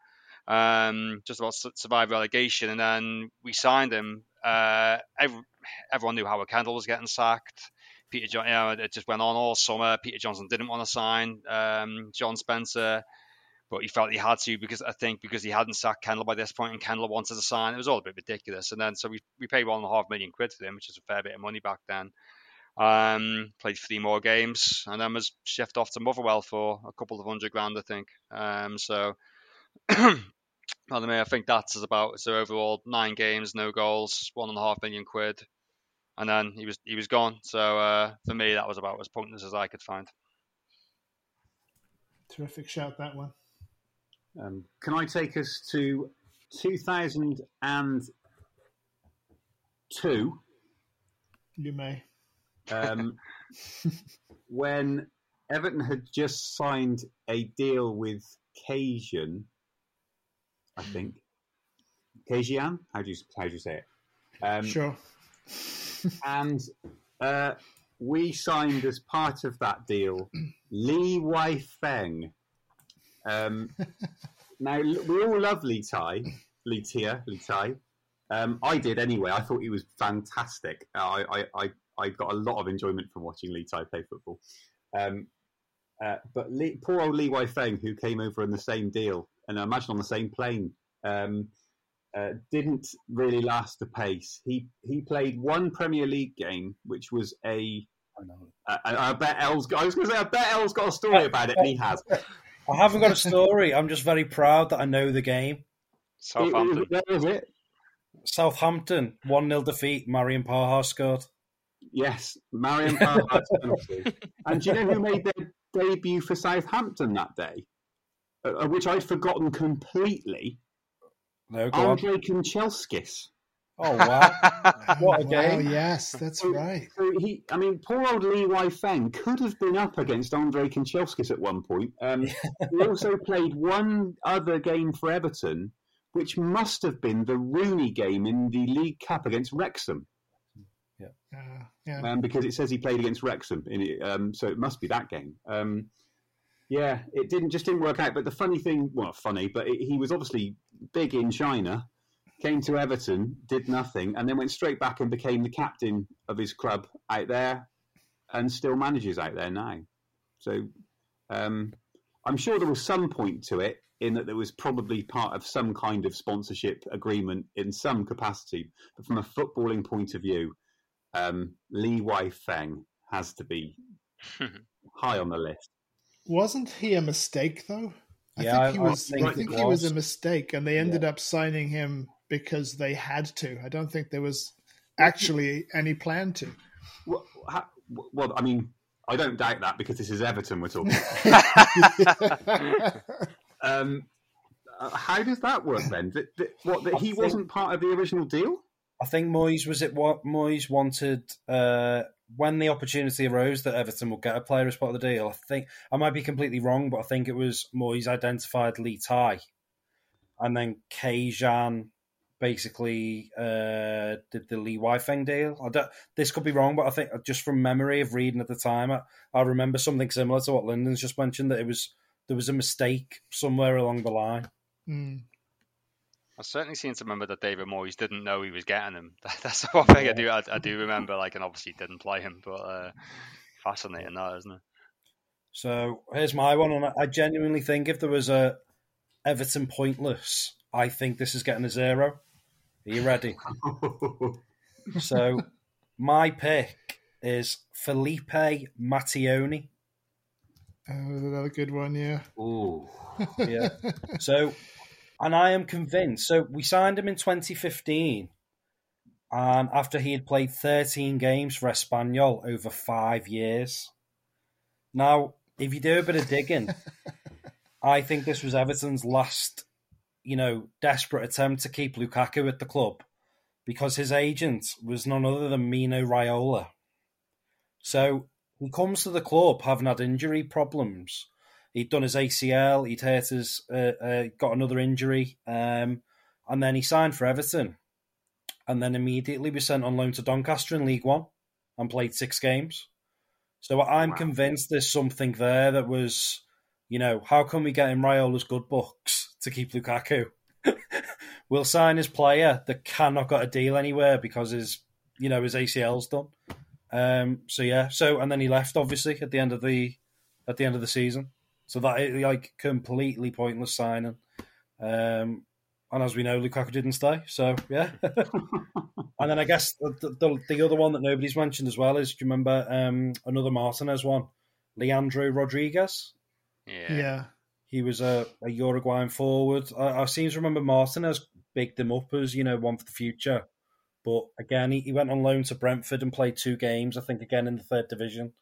Um, just about survive relegation, and then we signed him. Uh, every, everyone knew Howard Kendall was getting sacked. Peter, John, you know, it just went on all summer. Peter Johnson didn't want to sign um, John Spencer but he felt he had to because I think because he hadn't sacked Kendall by this point and Kendall wanted to sign. It was all a bit ridiculous. And then so we we paid one and a half million quid for him, which is a fair bit of money back then. Um, played three more games and then was shipped off to Motherwell for a couple of hundred grand, I think. Um, so. I mean, I think that's about so overall nine games, no goals, one and a half million quid, and then he was he was gone. So uh, for me, that was about as pointless as I could find. Terrific shout that one. Um, can I take us to 2002? You may. Um, when Everton had just signed a deal with Cajun, I think. Kejian? How do you how do you say it? Um, sure. And uh, we signed as part of that deal Lee Wei Feng, um, Now we all love Lee Tai, Lee Tia, Lee Tai. Um, I did anyway. I thought he was fantastic. I, I, I, I got a lot of enjoyment from watching Lee Tai play football. Um, uh, but poor old Li Weifeng, who came over in the same deal and I imagine on the same plane, um, uh, didn't really last the pace. He he played one Premier League game, which was a. I know. I, I bet Els. I was going to say I bet Els got a story about it, and he has. I haven't got a story. I'm just very proud that I know the game. Southampton. Where was it? Southampton, 1 0 defeat. Marians Pahars scored. Yes, Marians Pahars penalty. And do you know who made their debut for Southampton that day? Uh, which I'd forgotten completely. No, go Andre Kanchelskis. Oh wow! what a Wow, game! yes, that's So- right. So he, I mean, poor old Li Weifeng could have been up against Andre Kanchelskis at one point. Um, he also played one other game for Everton, which must have been the Rooney game in the League Cup against Wrexham, Uh, yeah. um, because it says he played against Wrexham, in it, um, so it must be that game. Um, yeah, it didn't just didn't work out. But the funny thing, well, funny, but it, he was obviously big in China. Came to Everton, did nothing, and then went straight back and became the captain of his club out there, and still manages out there now. So um, I'm sure there was some point to it in that there was probably part of some kind of sponsorship agreement in some capacity. But from a footballing point of view, um, Li Weifeng has to be high on the list. Wasn't he a mistake though? I Yeah, think he I- I was. think I think it he was was. a mistake, and they ended up signing him because they had to. I don't think there was actually any plan to. Well, ha- well, I mean, I don't doubt that because this is Everton we're talking. about. um, uh, how does that work then? That, that, what that I he think- wasn't part of the original deal? I think Moyes was it what Moyes wanted uh, when the opportunity arose that Everton would get a player as part of the deal. I think I might be completely wrong, but I think it was Moyes identified Li Tie, and then Kejian basically uh, did the Li Weifeng deal. This could be wrong, but I think just from memory of reading at the time, I, I remember something similar to what Lyndon's just mentioned that it was there was a mistake somewhere along the line. Hmm. I certainly seem to remember that David Moyes didn't know he was getting him. That's the one thing I do I, I do remember. Like, and obviously didn't play him, but uh, fascinating that, isn't it? So here's my one, and I- I genuinely think if there was a Everton pointless, I think this is getting a zero. Are you ready? so my pick is Felipe Mattioni. Oh, another good one, yeah. Ooh. Yeah. So, and I am convinced. So we signed him in 2015, and um, after he had played 13 games for Espanyol over five years. Now, if you do a bit of digging, I think this was Everton's last, you know, desperate attempt to keep Lukaku at the club because his agent was none other than Mino Raiola. So he comes to the club having had injury problems. He'd done his ACL, he'd hurt his, uh, uh, got another injury, um, and then he signed for Everton, and then immediately was sent on loan to Doncaster in League One, and played six games. So I'm convinced there's something there that was, you know, how can we get in Raiola's good books to keep Lukaku? we'll sign his player that cannot got a deal anywhere because his, you know, his ACL's done. Um, so yeah, so and then he left obviously at the end of the at the end of the season. So that is like completely pointless signing. Um, and as we know, Lukaku didn't stay. So yeah. and then I guess the, the, the other one that nobody's mentioned as well is do you remember um, another Martinez one, Leandro Rodriguez? Yeah. Yeah. He was a, a Uruguayan forward. I, I seem to remember Martinez bigged him up as you know one for the future. But again, he, he went on loan to Brentford and played two games. I think again in the third division,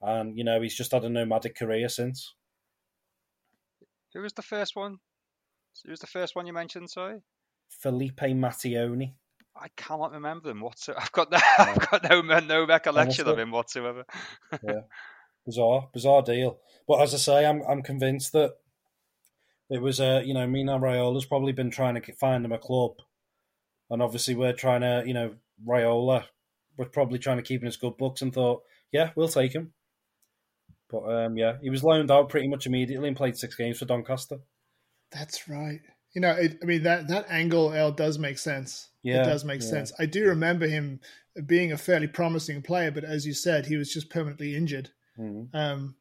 and you know he's just had a nomadic career since. Who was the first one? Who was the first one you mentioned? Sorry, Felipe Mattioni. I cannot remember them whatsoever. I've got no, I've got no no recollection of him whatsoever. yeah, bizarre, bizarre deal. But as I say, I'm I'm convinced that it was uh, you know Mino Raiola's probably been trying to find him a club, and obviously we're trying to you know Raiola, we're probably trying to keep in his good books and thought, yeah, we'll take him. But um, yeah, he was loaned out pretty much immediately and played six games for Doncaster. That's right. You know, it, I mean that that angle L does make sense. Yeah, it does make yeah. sense. I do remember him being a fairly promising player, but as you said, he was just permanently injured. Mhm. Um,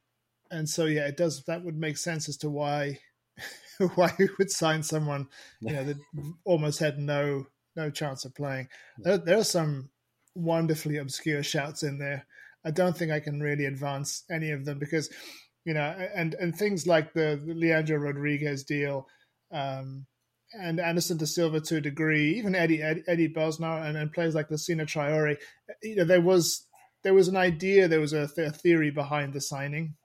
and so yeah, it does. That would make sense as to why why he would sign someone you know that almost had no no chance of playing. There, there are some wonderfully obscure shouts in there. I don't think I can really advance any of them because you know, and and things like the, the Leandro Rodriguez deal. Um, and Anderson de Silva to a degree, even Eddie Eddie, Eddy Bosnar and, and players like Lacina Traore, you know, there was there was an idea, there was a, th- a theory behind the signing,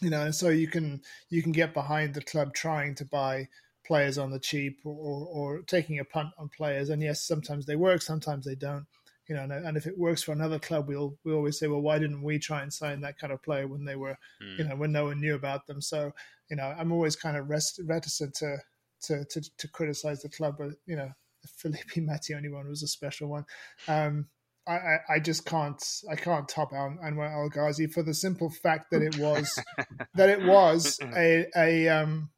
you know, and so you can you can get behind the club trying to buy players on the cheap or, or, or taking a punt on players, and yes, sometimes they work, sometimes they don't, you know, and, and if it works for another club, we'll we always say, well, why didn't we try and sign that kind of player when they were, you know, when no one knew about them? So, you know, I'm always kind of rest, reticent to to, to to criticize the club, but you know, the Felipe Mattioni one was a special one. Um, I, I, I just can't I can't top An- Anwar El Ghazi for the simple fact that it was that it was a a um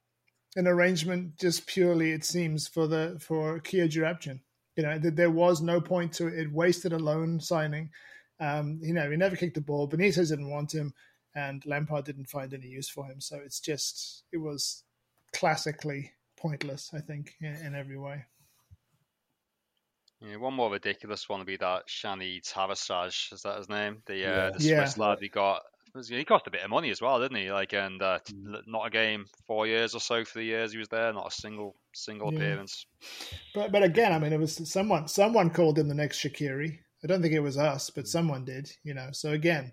an arrangement just purely it seems for the for Kia Joorabchian. You know that there was no point to it. It wasted a loan signing. Um, you know he never kicked the ball. Benitez didn't want him, and Lampard didn't find any use for him. So it's just it was classically pointless. I think in, in every way. Yeah, one more ridiculous one would be that Shani Tarashaj, is that his name? The uh, Yeah. the Yeah. Swiss lad we got. Was- He cost a bit of money as well, didn't he? Like, and uh, not a game, four years or so for the years he was there, not a single single Yeah. appearance. But but again, I mean, it was someone someone called him the next Shaqiri. I don't think it was us, Mm. but someone did. You know, so again,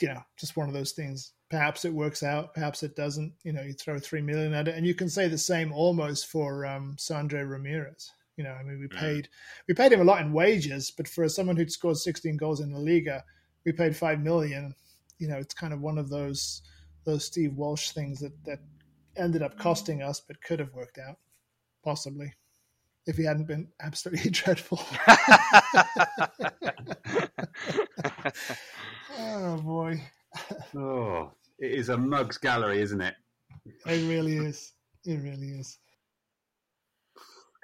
you know, just one of those things. Perhaps it works out, perhaps it doesn't. You know, you throw three million at it, and you can say the same almost for um, Sandro Ramirez. You know, I mean, we paid we paid him a lot in wages, but for someone who'd scored 16 goals in the Liga, we paid five million. You know, it's kind of one of those those Steve Walsh things that that ended up costing us, but could have worked out possibly if he hadn't been absolutely dreadful. oh boy, Oh, it is a mugs gallery, isn't it? it really is. It really is.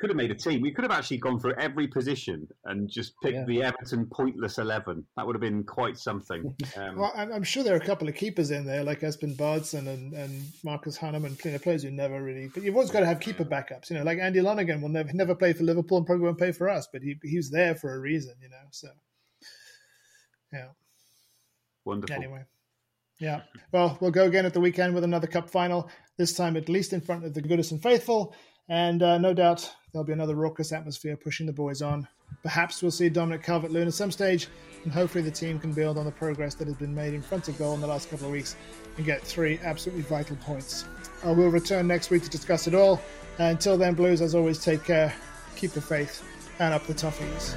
Could have made a team. We could have actually gone through every position and just picked Yeah. the Everton pointless eleven. That would have been quite something. Um, Well, I'm, sure there are a couple of keepers in there, like Espen Baardsen and, and Marcus Hahnemann, plenty of players who never really. But you've always got to have keeper backups. You know, like Andy Lonergan will never never play for Liverpool and probably won't play for us, but he he was there for a reason. You know, so yeah. wonderful. Anyway, yeah. Well, we'll go again at the weekend with another cup final. This time, at least in front of the Goodison faithful, and uh, no doubt there'll be another raucous atmosphere pushing the boys on. Perhaps we'll see Dominic Calvert-Lewin at some stage, and hopefully the team can build on the progress that has been made in front of goal in the last couple of weeks and get three absolutely vital points. I will return next week to discuss it all. Uh, until then, Blues, as always, take care, keep the faith, and up the Toffees.